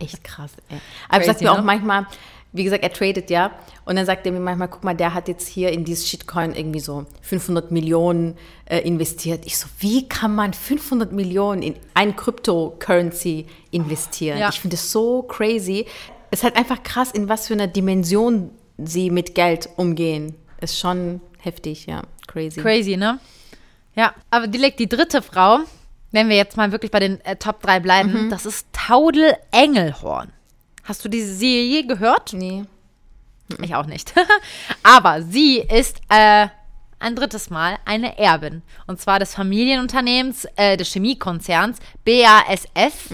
Echt krass, ey. Aber Crazy, sagt mir auch ne? manchmal, wie gesagt, er tradet ja. Und dann sagt er mir manchmal, guck mal, der hat jetzt hier in dieses Shitcoin irgendwie so 500 Millionen äh, investiert. Ich so, wie kann man 500 Millionen in ein Cryptocurrency investieren? Ja. Ich finde es so crazy. Es ist halt einfach krass, in was für einer Dimension sie mit Geld umgehen. Ist schon heftig, ja. Crazy. Crazy, ne? Ja, aber direkt die dritte Frau, wenn wir jetzt mal wirklich bei den äh, Top 3 bleiben, Mhm. das ist Taudel Engelhorn. Hast du diese Serie je gehört? Nee. Ich auch nicht. Aber sie ist äh, ein drittes Mal eine Erbin. Und zwar des Familienunternehmens, äh, des Chemiekonzerns BASF.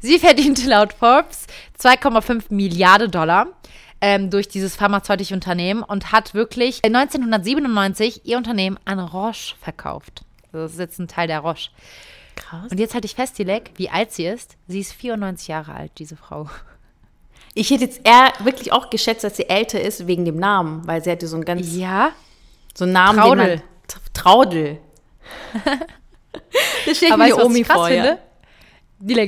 Sie verdiente laut Forbes 2,5 Milliarden Dollar ähm, durch dieses pharmazeutische Unternehmen und hat wirklich 1997 ihr Unternehmen an Roche verkauft. Das ist jetzt ein Teil der Roche. Krass. Und jetzt halte ich fest, Dilek, wie alt sie ist. Sie ist 94 Jahre alt, diese Frau. Ich hätte jetzt eher wirklich auch geschätzt, dass sie älter ist wegen dem Namen, weil sie hatte so einen ganz Ja? so einen Namen, Traudel. man Tra- Traudel. das ich Aber mir Omi vor. Ja. finde?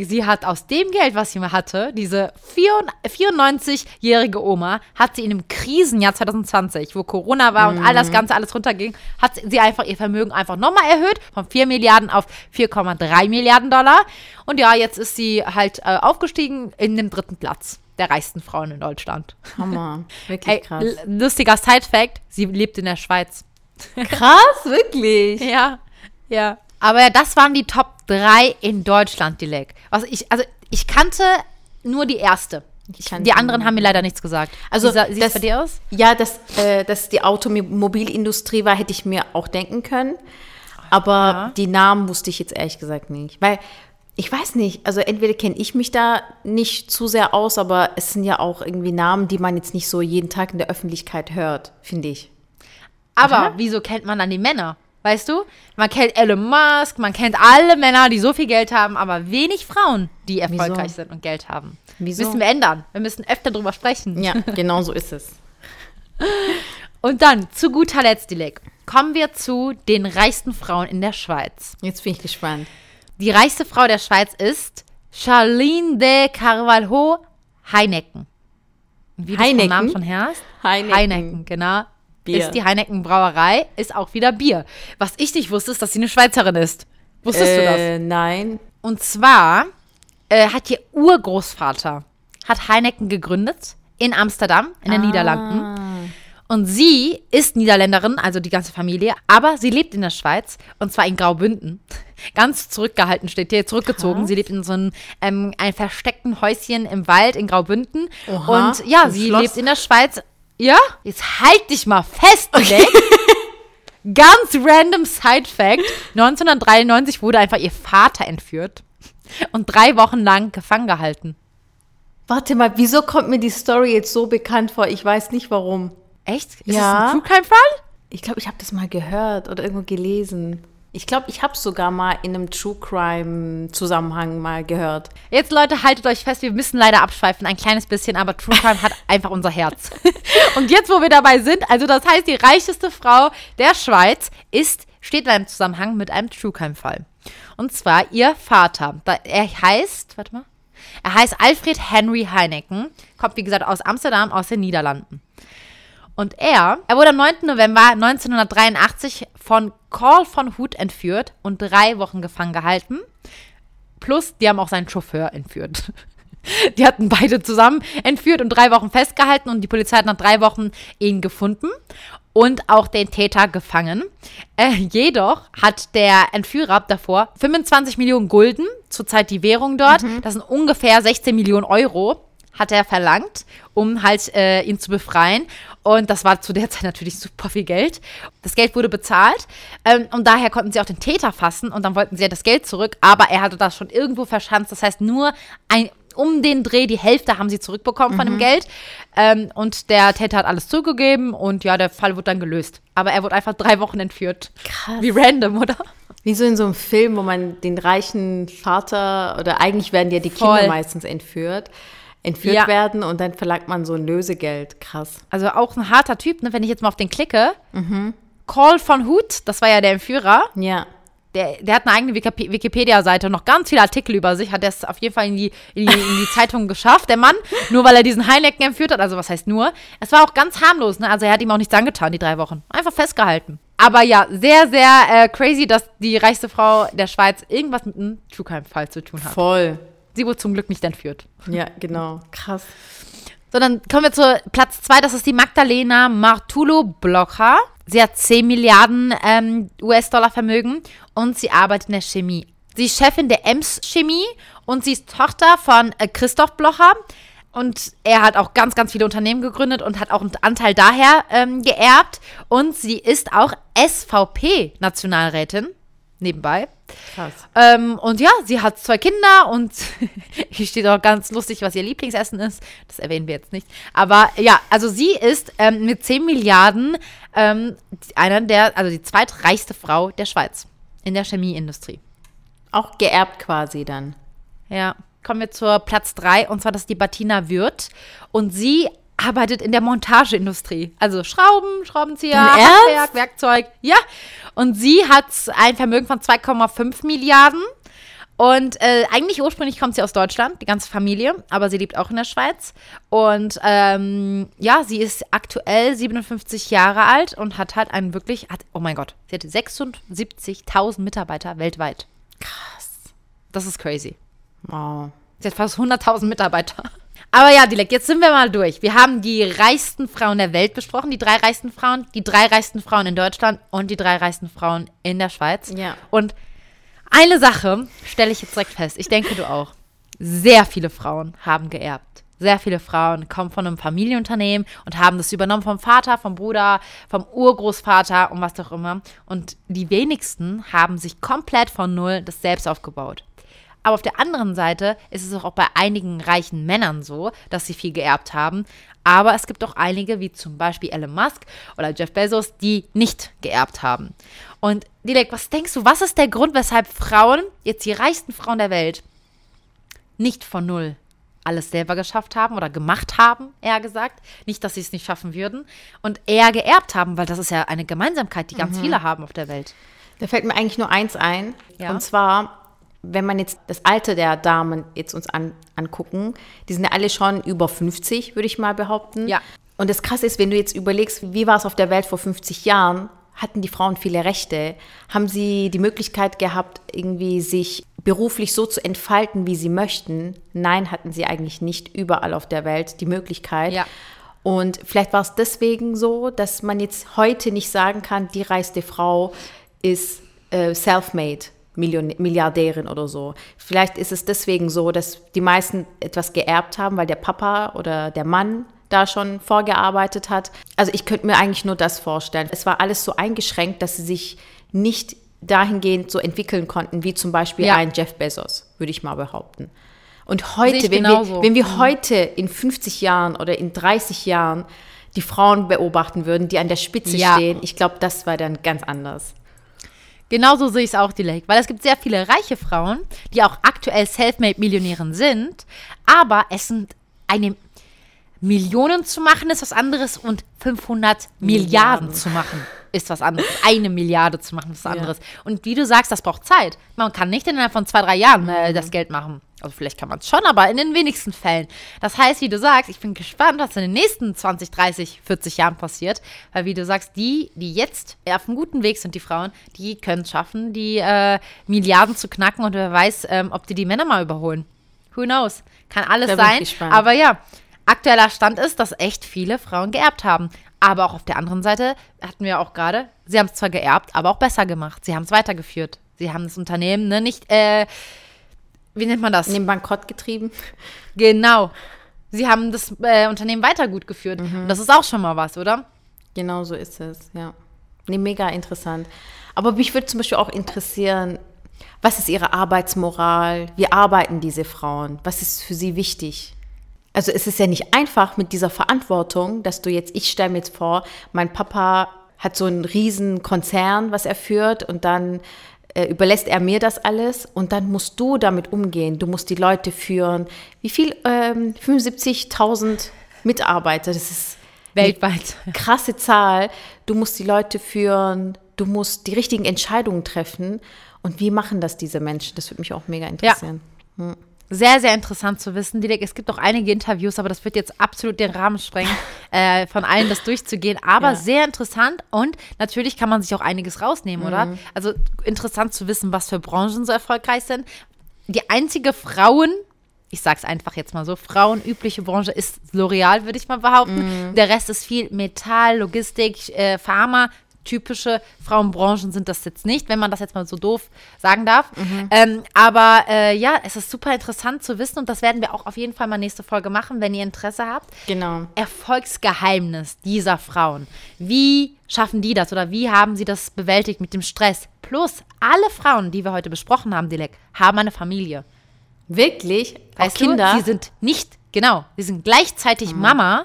Sie hat aus dem Geld, was sie mal hatte, diese 94-jährige Oma, hat sie in einem Krisenjahr 2020, wo Corona war und all Mhm. das Ganze alles runterging, hat sie einfach ihr Vermögen einfach nochmal erhöht, von 4 Milliarden auf 4,3 Milliarden Dollar. Und ja, jetzt ist sie halt äh, aufgestiegen in den dritten Platz der reichsten Frauen in Deutschland. Hammer. Wirklich Ey, krass. lustiger Side-Fact, sie lebt in der Schweiz. Krass, wirklich. Ja, ja. Aber ja, das waren die Top 3 in Deutschland, Dilek. Was ich, also ich kannte nur die erste. Ich die anderen haben mir leider nichts gesagt. Also, Wie sieht das- bei dir aus? Ja, dass, äh, dass die Automobilindustrie war, hätte ich mir auch denken können. Aber Ja. die Namen wusste ich jetzt ehrlich gesagt nicht. Weil ich weiß nicht, also entweder kenne ich mich da nicht zu sehr aus, aber es sind ja auch irgendwie Namen, die man jetzt nicht so jeden Tag in der Öffentlichkeit hört, finde ich. Aber wieso kennt man dann die Männer? Weißt du? Man kennt Elon Musk, man kennt alle Männer, die so viel Geld haben, aber wenig Frauen, die erfolgreich sind und Geld haben. Wieso? Müssen wir ändern. Wir müssen öfter drüber sprechen. Ja, genau so ist es. Und dann, zu guter Letzt, Dilek, kommen wir zu den reichsten Frauen in der Schweiz. Jetzt bin ich gespannt. Die reichste Frau der Schweiz ist Charlene de Carvalho Heineken. Wie du Heineken? vom Namen schon hörst? Heineken. Heineken, genau. Bier. Ist die Heineken Brauerei, ist auch wieder Bier. Was ich nicht wusste, ist, dass sie eine Schweizerin ist. Wusstest du das? Äh, nein. Und zwar äh, hat ihr Urgroßvater hat Heineken gegründet in Amsterdam, in den Niederlanden. Und sie ist Niederländerin, also die ganze Familie, aber sie lebt in der Schweiz und zwar in Graubünden. Ganz zurückgehalten steht hier, zurückgezogen. Krass. Sie lebt in so einem, ähm, einem versteckten Häuschen im Wald in Graubünden. Oha, und ja, sie Schloss. lebt in der Schweiz. Ja, jetzt halt dich mal fest, okay. Ganz random Side-Fact: 1993 wurde einfach ihr Vater entführt und drei Wochen lang gefangen gehalten. Warte mal, wieso kommt mir die Story jetzt so bekannt vor? Ich weiß nicht warum. Echt? Ist Ja. das ein True Crime-Fall? Ich glaube, ich habe das mal gehört oder irgendwo gelesen. Ich glaube, ich habe es sogar mal in einem True Crime Zusammenhang mal gehört. Jetzt, Leute, haltet euch fest, wir müssen leider abschweifen, ein kleines bisschen, aber True Crime hat einfach unser Herz. Und jetzt, wo wir dabei sind, also das heißt, die reichste Frau der Schweiz ist, steht in einem Zusammenhang mit einem True Crime-Fall. Und zwar ihr Vater. Da- Er heißt, warte mal, er heißt Alfred Henry Heineken, kommt wie gesagt aus Amsterdam, aus den Niederlanden. Und er, er wurde am 9. November 1983 von Carl von Hood entführt und drei Wochen gefangen gehalten. Plus, die haben auch seinen Chauffeur entführt. Die hatten beide zusammen entführt und drei Wochen festgehalten und die Polizei hat nach drei Wochen ihn gefunden und auch den Täter gefangen. Äh, jedoch hat der Entführer davor 25 Millionen Gulden, zurzeit die Währung dort, das sind ungefähr 16 Millionen Euro, hat er verlangt, um halt äh, ihn zu befreien. Und das war zu der Zeit natürlich super viel Geld. Das Geld wurde bezahlt ähm, und daher konnten sie auch den Täter fassen und dann wollten sie ja das Geld zurück, aber er hatte das schon irgendwo verschanzt. Das heißt, nur ein, um den Dreh die Hälfte haben sie zurückbekommen von dem Geld. Ähm, und der Täter hat alles zugegeben und ja, der Fall wurde dann gelöst. Aber er wurde einfach drei Wochen entführt. Krass. Wie random, oder? Wie so in so einem Film, wo man den reichen Vater oder eigentlich werden ja die Voll. Kinder meistens entführt, entführt Ja. werden und dann verlangt man so ein Lösegeld. Krass. Also auch ein harter Typ, ne? wenn ich jetzt mal auf den klicke. Call von Hood, das war ja der Entführer. Ja. Der, der hat eine eigene Wikip- Wikipedia-Seite und noch ganz viele Artikel über sich. Hat es auf jeden Fall in die, in, die, in die Zeitung geschafft, der Mann. Nur weil er diesen Heineken entführt hat. Also, was heißt nur? Es war auch ganz harmlos, ne? Also, er hat ihm auch nichts angetan, die drei Wochen. Einfach festgehalten. Aber ja, sehr, sehr äh, crazy, dass die reichste Frau der Schweiz irgendwas mit einem True Crime-Fall zu tun hat. Voll. Sie wurde zum Glück nicht entführt. Ja, genau. Krass. So, dann kommen wir zu Platz zwei. Das ist die Magdalena Martulo Blocher. Sie hat 10 Milliarden ähm, US-Dollar Vermögen und sie arbeitet in der Chemie. Sie ist Chefin der EMS Chemie und sie ist Tochter von äh, Christoph Blocher. und er hat auch ganz, ganz viele Unternehmen gegründet und hat auch einen Anteil daher ähm, geerbt. Und sie ist auch SVP-Nationalrätin nebenbei. Krass. Ähm, und ja, sie hat zwei Kinder und hier steht auch ganz lustig, was ihr Lieblingsessen ist. Das erwähnen wir jetzt nicht. Aber ja, also sie ist ähm, mit 10 Milliarden ähm, einer der, also die zweitreichste Frau der Schweiz in der Chemieindustrie. Auch geerbt quasi dann. Ja, kommen wir zur Platz 3 und zwar das ist die Bettina Wirth und sie arbeitet in der Montageindustrie. Also Schrauben, Schraubenzieher? Handwerk, Werkzeug. Ja. Und sie hat ein Vermögen von 2,5 Milliarden. Und äh, eigentlich ursprünglich kommt sie aus Deutschland, die ganze Familie, aber sie lebt auch in der Schweiz. Und ähm, ja, sie ist aktuell 57 Jahre alt und hat halt einen wirklich, hat, oh mein Gott, sie hat 76.000 Mitarbeiter weltweit. Krass. Das ist crazy. Wow. Sie hat fast 100.000 Mitarbeiter. Aber ja, Dilek, jetzt sind wir mal durch. Wir haben die reichsten Frauen der Welt besprochen, die drei reichsten Frauen, die drei reichsten Frauen in Deutschland und die drei reichsten Frauen in der Schweiz. Ja. Und eine Sache stelle ich jetzt direkt fest. Ich denke, du auch. Sehr viele Frauen haben geerbt. Sehr viele Frauen kommen von einem Familienunternehmen und haben das übernommen vom Vater, vom Bruder, vom Urgroßvater und was auch immer. Und die wenigsten haben sich komplett von Null das selbst aufgebaut. Aber auf der anderen Seite ist es auch bei einigen reichen Männern so, dass sie viel geerbt haben. Aber es gibt auch einige, wie zum Beispiel Elon Musk oder Jeff Bezos, die nicht geerbt haben. Und Dilek, was denkst du, was ist der Grund, weshalb Frauen, jetzt die reichsten Frauen der Welt, nicht von null alles selber geschafft haben oder gemacht haben, eher gesagt. Nicht, dass sie es nicht schaffen würden. Und eher geerbt haben, weil das ist ja eine Gemeinsamkeit, die ganz viele haben auf der Welt. Da fällt mir eigentlich nur eins ein. Ja. Und zwar, wenn man jetzt das Alter der Damen jetzt uns an, angucken, die sind ja alle schon über 50, würde ich mal behaupten. Ja. Und das Krasse ist, wenn du jetzt überlegst, wie war es auf der Welt vor 50 Jahren, hatten die Frauen viele Rechte? Haben sie die Möglichkeit gehabt, irgendwie sich beruflich so zu entfalten, wie sie möchten? Nein, hatten sie eigentlich nicht überall auf der Welt die Möglichkeit. Ja. Und vielleicht war es deswegen so, dass man jetzt heute nicht sagen kann, die reichste Frau ist äh, self-made. Million Milliardärin oder so. Vielleicht ist es deswegen so, dass die meisten etwas geerbt haben, weil der Papa oder der Mann da schon vorgearbeitet hat. Also ich könnte mir eigentlich nur das vorstellen. Es war alles so eingeschränkt, dass sie sich nicht dahingehend so entwickeln konnten, wie zum Beispiel Ja. ein Jeff Bezos, würde ich mal behaupten. Und heute, wenn wir, wenn wir heute in 50 Jahren oder in 30 Jahren die Frauen beobachten würden, die an der Spitze Ja. stehen, ich glaube, das war dann ganz anders. Genauso sehe ich es auch, die Lake. Weil es gibt sehr viele reiche Frauen, die auch aktuell Selfmade-Millionären sind, aber es sind eine Millionen zu machen ist was anderes und 500 Milliarden, Milliarden. zu machen ist was anderes. Eine Milliarde zu machen ist was anderes. Und wie du sagst, das braucht Zeit. Man kann nicht innerhalb von zwei, drei Jahren äh, das Geld machen. Also vielleicht kann man es schon, aber in den wenigsten Fällen. Das heißt, wie du sagst, ich bin gespannt, was in den nächsten 20, 30, 40 Jahren passiert. Weil wie du sagst, die, die jetzt auf einem guten Weg sind, die Frauen, die können es schaffen, die äh, Milliarden zu knacken und wer weiß, ähm, ob die die Männer mal überholen. Who knows? Kann alles sein. Aber ja, aktueller Stand ist, dass echt viele Frauen geerbt haben. Aber auch auf der anderen Seite hatten wir auch gerade, sie haben es zwar geerbt, aber auch besser gemacht. Sie haben es weitergeführt. Sie haben das Unternehmen ne, nicht, äh, wie nennt man das? In den Bankrott getrieben. Genau. Sie haben das äh, Unternehmen weiter gut geführt. Und das ist auch schon mal was, oder? Genau so ist es, ja. Nee, mega interessant. Aber mich würde zum Beispiel auch interessieren, was ist ihre Arbeitsmoral? Wie arbeiten diese Frauen? Was ist für sie wichtig? Also es ist ja nicht einfach mit dieser Verantwortung, dass du jetzt, ich stelle mir jetzt vor, mein Papa hat so einen riesen Konzern, was er führt und dann äh, überlässt er mir das alles und dann musst du damit umgehen. Du musst die Leute führen. Wie viel? Ähm, 75.000 Mitarbeiter, das ist Weltweit. krasse Zahl. Du musst die Leute führen, du musst die richtigen Entscheidungen treffen. Und wie machen das diese Menschen? Das würde mich auch mega interessieren. Sehr, sehr interessant zu wissen, Dilek. Es gibt auch einige Interviews, aber das wird jetzt absolut den Rahmen sprengen, äh, von allen das durchzugehen. Aber Ja. sehr interessant und natürlich kann man sich auch einiges rausnehmen, oder? Also interessant zu wissen, was für Branchen so erfolgreich sind. Die einzige Frauen, ich sag's einfach jetzt mal so, frauenübliche Branche ist L'Oreal, würde ich mal behaupten. Der Rest ist viel Metall, Logistik, äh, Pharma. Typische Frauenbranchen sind das jetzt nicht, wenn man das jetzt mal so doof sagen darf. Ähm, aber äh, ja, es ist super interessant zu wissen und das werden wir auch auf jeden Fall mal nächste Folge machen, wenn ihr Interesse habt. Genau. Erfolgsgeheimnis dieser Frauen. Wie schaffen die das oder wie haben sie das bewältigt mit dem Stress? Plus, alle Frauen, die wir heute besprochen haben, Dilek, haben eine Familie. Wirklich? Auch Weißt Kinder? du, sie sind nicht, genau, sie sind gleichzeitig Mama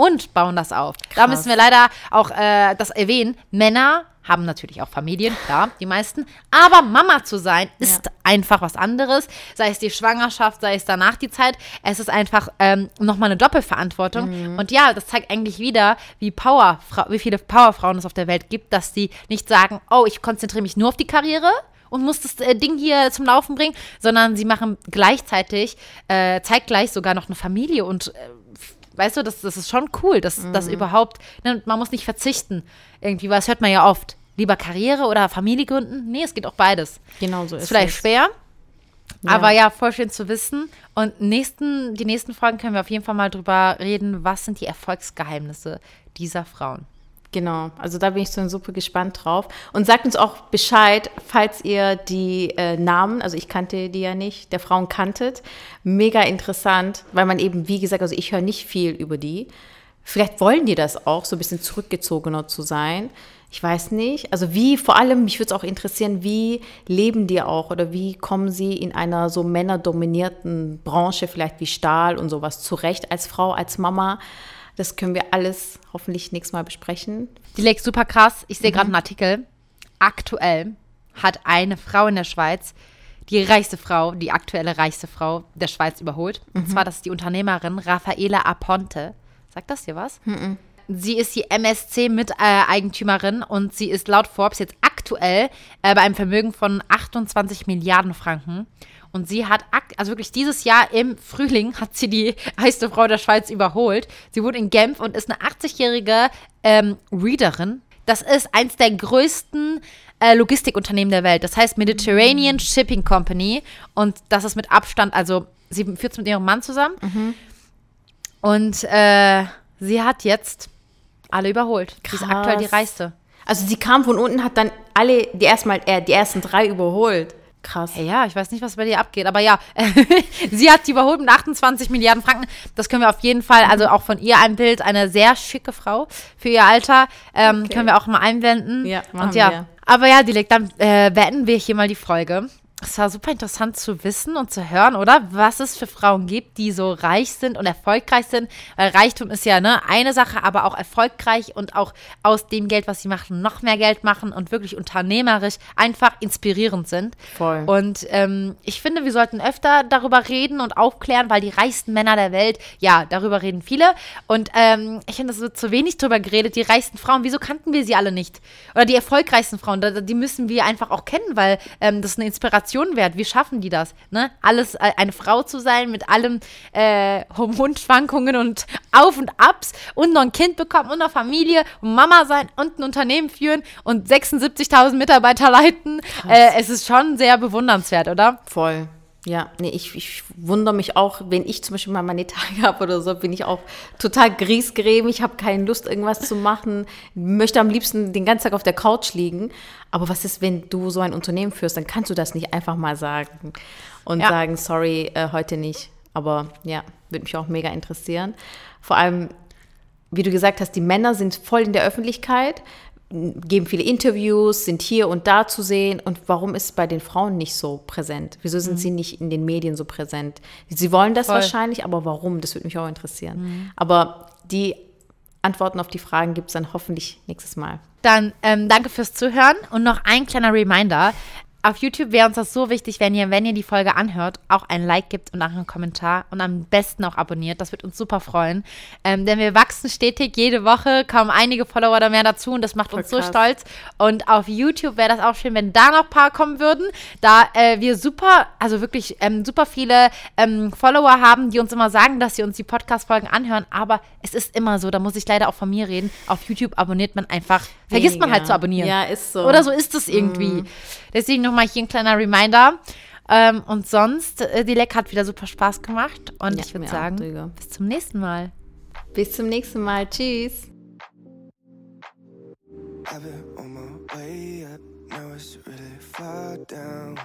und bauen das auf. Da Krass. müssen wir leider auch äh, das erwähnen. Männer haben natürlich auch Familien, klar, die meisten. Aber Mama zu sein, ist einfach was anderes. Sei es die Schwangerschaft, sei es danach die Zeit. Es ist einfach ähm, nochmal eine Doppelverantwortung. Und ja, das zeigt eigentlich wieder, wie, Power, wie viele Powerfrauen es auf der Welt gibt, dass die nicht sagen, oh, ich konzentriere mich nur auf die Karriere und muss das äh, Ding hier zum Laufen bringen, sondern sie machen gleichzeitig, äh, zeitgleich sogar noch eine Familie und äh, weißt du, das, das ist schon cool, dass das überhaupt, ne, man muss nicht verzichten irgendwie, weil das hört man ja oft. Lieber Karriere oder Familie gründen? Nee, es geht auch beides. Genau so ist Ist vielleicht es. schwer, Ja. aber ja, voll schön zu wissen. Und nächsten, die nächsten Folgen können wir auf jeden Fall mal drüber reden, was sind die Erfolgsgeheimnisse dieser Frauen. Genau, also da bin ich so super gespannt drauf. Und sagt uns auch Bescheid, falls ihr die äh, Namen, also ich kannte die ja nicht, der Frauen kanntet. Mega interessant, weil man eben, wie gesagt, also ich höre nicht viel über die. Vielleicht wollen die das auch, so ein bisschen zurückgezogener zu sein. Ich weiß nicht. Also wie, vor allem, mich würde es auch interessieren, wie leben die auch oder wie kommen sie in einer so männerdominierten Branche, vielleicht wie Stahl und sowas, zurecht als Frau, als Mama. Das können wir alles hoffentlich nächstes Mal besprechen. Die Lex super krass. Ich sehe gerade einen Artikel. Aktuell hat eine Frau in der Schweiz die reichste Frau, die aktuelle reichste Frau der Schweiz überholt. Und zwar, das ist die Unternehmerin Raffaela Aponte. Sagt das dir was? Sie ist die MSC-Miteigentümerin und sie ist laut Forbes jetzt aktuell äh, bei einem Vermögen von 28 Milliarden Franken. Und sie hat, also wirklich dieses Jahr im Frühling hat sie die reichste Frau der Schweiz überholt. Sie wohnt in Genf und ist eine 80-jährige ähm, Readerin. Das ist eins der größten äh, Logistikunternehmen der Welt. Das heißt Mediterranean Shipping Company. Und das ist mit Abstand, also sie führt es mit ihrem Mann zusammen. Und äh, sie hat jetzt alle überholt. Sie ist Krass. aktuell die reichste. Also sie kam von unten, hat dann alle, die erstmal, äh, die ersten drei überholt. Krass. Ja, ich weiß nicht, was bei dir abgeht, aber ja, sie hat die überholt mit 28 Milliarden Franken. Das können wir auf jeden Fall, also auch von ihr ein Bild, eine sehr schicke Frau für ihr Alter, ähm, können wir auch mal einblenden. Ja, machen Und ja, wir. aber ja, Dilek, dann äh, beenden wir hier mal die Folge. Es war super interessant zu wissen und zu hören, oder? Was es für Frauen gibt, die so reich sind und erfolgreich sind. Weil Reichtum ist ja ne, eine Sache, aber auch erfolgreich und auch aus dem Geld, was sie machen, noch mehr Geld machen und wirklich unternehmerisch einfach inspirierend sind. Voll. Und ähm, ich finde, wir sollten öfter darüber reden und aufklären, weil die reichsten Männer der Welt, ja, darüber reden viele. Und ähm, ich finde, es wird zu wenig darüber geredet. Die reichsten Frauen, wieso kannten wir sie alle nicht? Oder die erfolgreichsten Frauen, die müssen wir einfach auch kennen, weil ähm, das eine Inspiration wert. Wie schaffen die das? Ne? Alles, äh, eine Frau zu sein mit allem äh, Hormonschwankungen und Auf und Abs und noch ein Kind bekommen und noch Familie und Mama sein und ein Unternehmen führen und 76.000 Mitarbeiter leiten. Äh, es ist schon sehr bewundernswert, oder? Voll. Ja, nee, ich, ich wundere mich auch, wenn ich zum Beispiel mal meine Tage habe oder so, bin ich auch total griesgrämig, ich habe keine Lust, irgendwas zu machen, möchte am liebsten den ganzen Tag auf der Couch liegen. Aber was ist, wenn du so ein Unternehmen führst, dann kannst du das nicht einfach mal sagen und Ja. sagen, sorry, äh, heute nicht. Aber ja, würde mich auch mega interessieren. Vor allem, wie du gesagt hast, die Männer sind voll in der Öffentlichkeit, geben viele Interviews, sind hier und da zu sehen. Und warum ist es bei den Frauen nicht so präsent? Wieso sind sie nicht in den Medien so präsent? Sie wollen das Voll. wahrscheinlich, aber warum? Das würde mich auch interessieren. Aber die Antworten auf die Fragen gibt es dann hoffentlich nächstes Mal. Dann ähm, danke fürs Zuhören und noch ein kleiner Reminder. Auf YouTube wäre uns das so wichtig, wenn ihr, wenn ihr die Folge anhört, auch ein Like gibt und auch einen Kommentar und am besten auch abonniert. Das wird uns super freuen. Ähm, denn wir wachsen stetig. Jede Woche kommen einige Follower da mehr dazu und das macht uns so krass. stolz. Und auf YouTube wäre das auch schön, wenn da noch ein paar kommen würden, da äh, wir super, also wirklich ähm, super viele ähm, Follower haben, die uns immer sagen, dass sie uns die Podcast-Folgen anhören. Aber es ist immer so, da muss ich leider auch von mir reden. Auf YouTube abonniert man einfach, vergisst man halt zu abonnieren. Ja, ist so. Oder so ist es irgendwie. Deswegen nochmal hier ein kleiner Reminder. Ähm, und sonst, äh, die Leck hat wieder super Spaß gemacht. Und Ja, ich würde auch, sagen, Digga. bis zum nächsten Mal. Bis zum nächsten Mal. Tschüss. I've been on my way up, now it's really far down.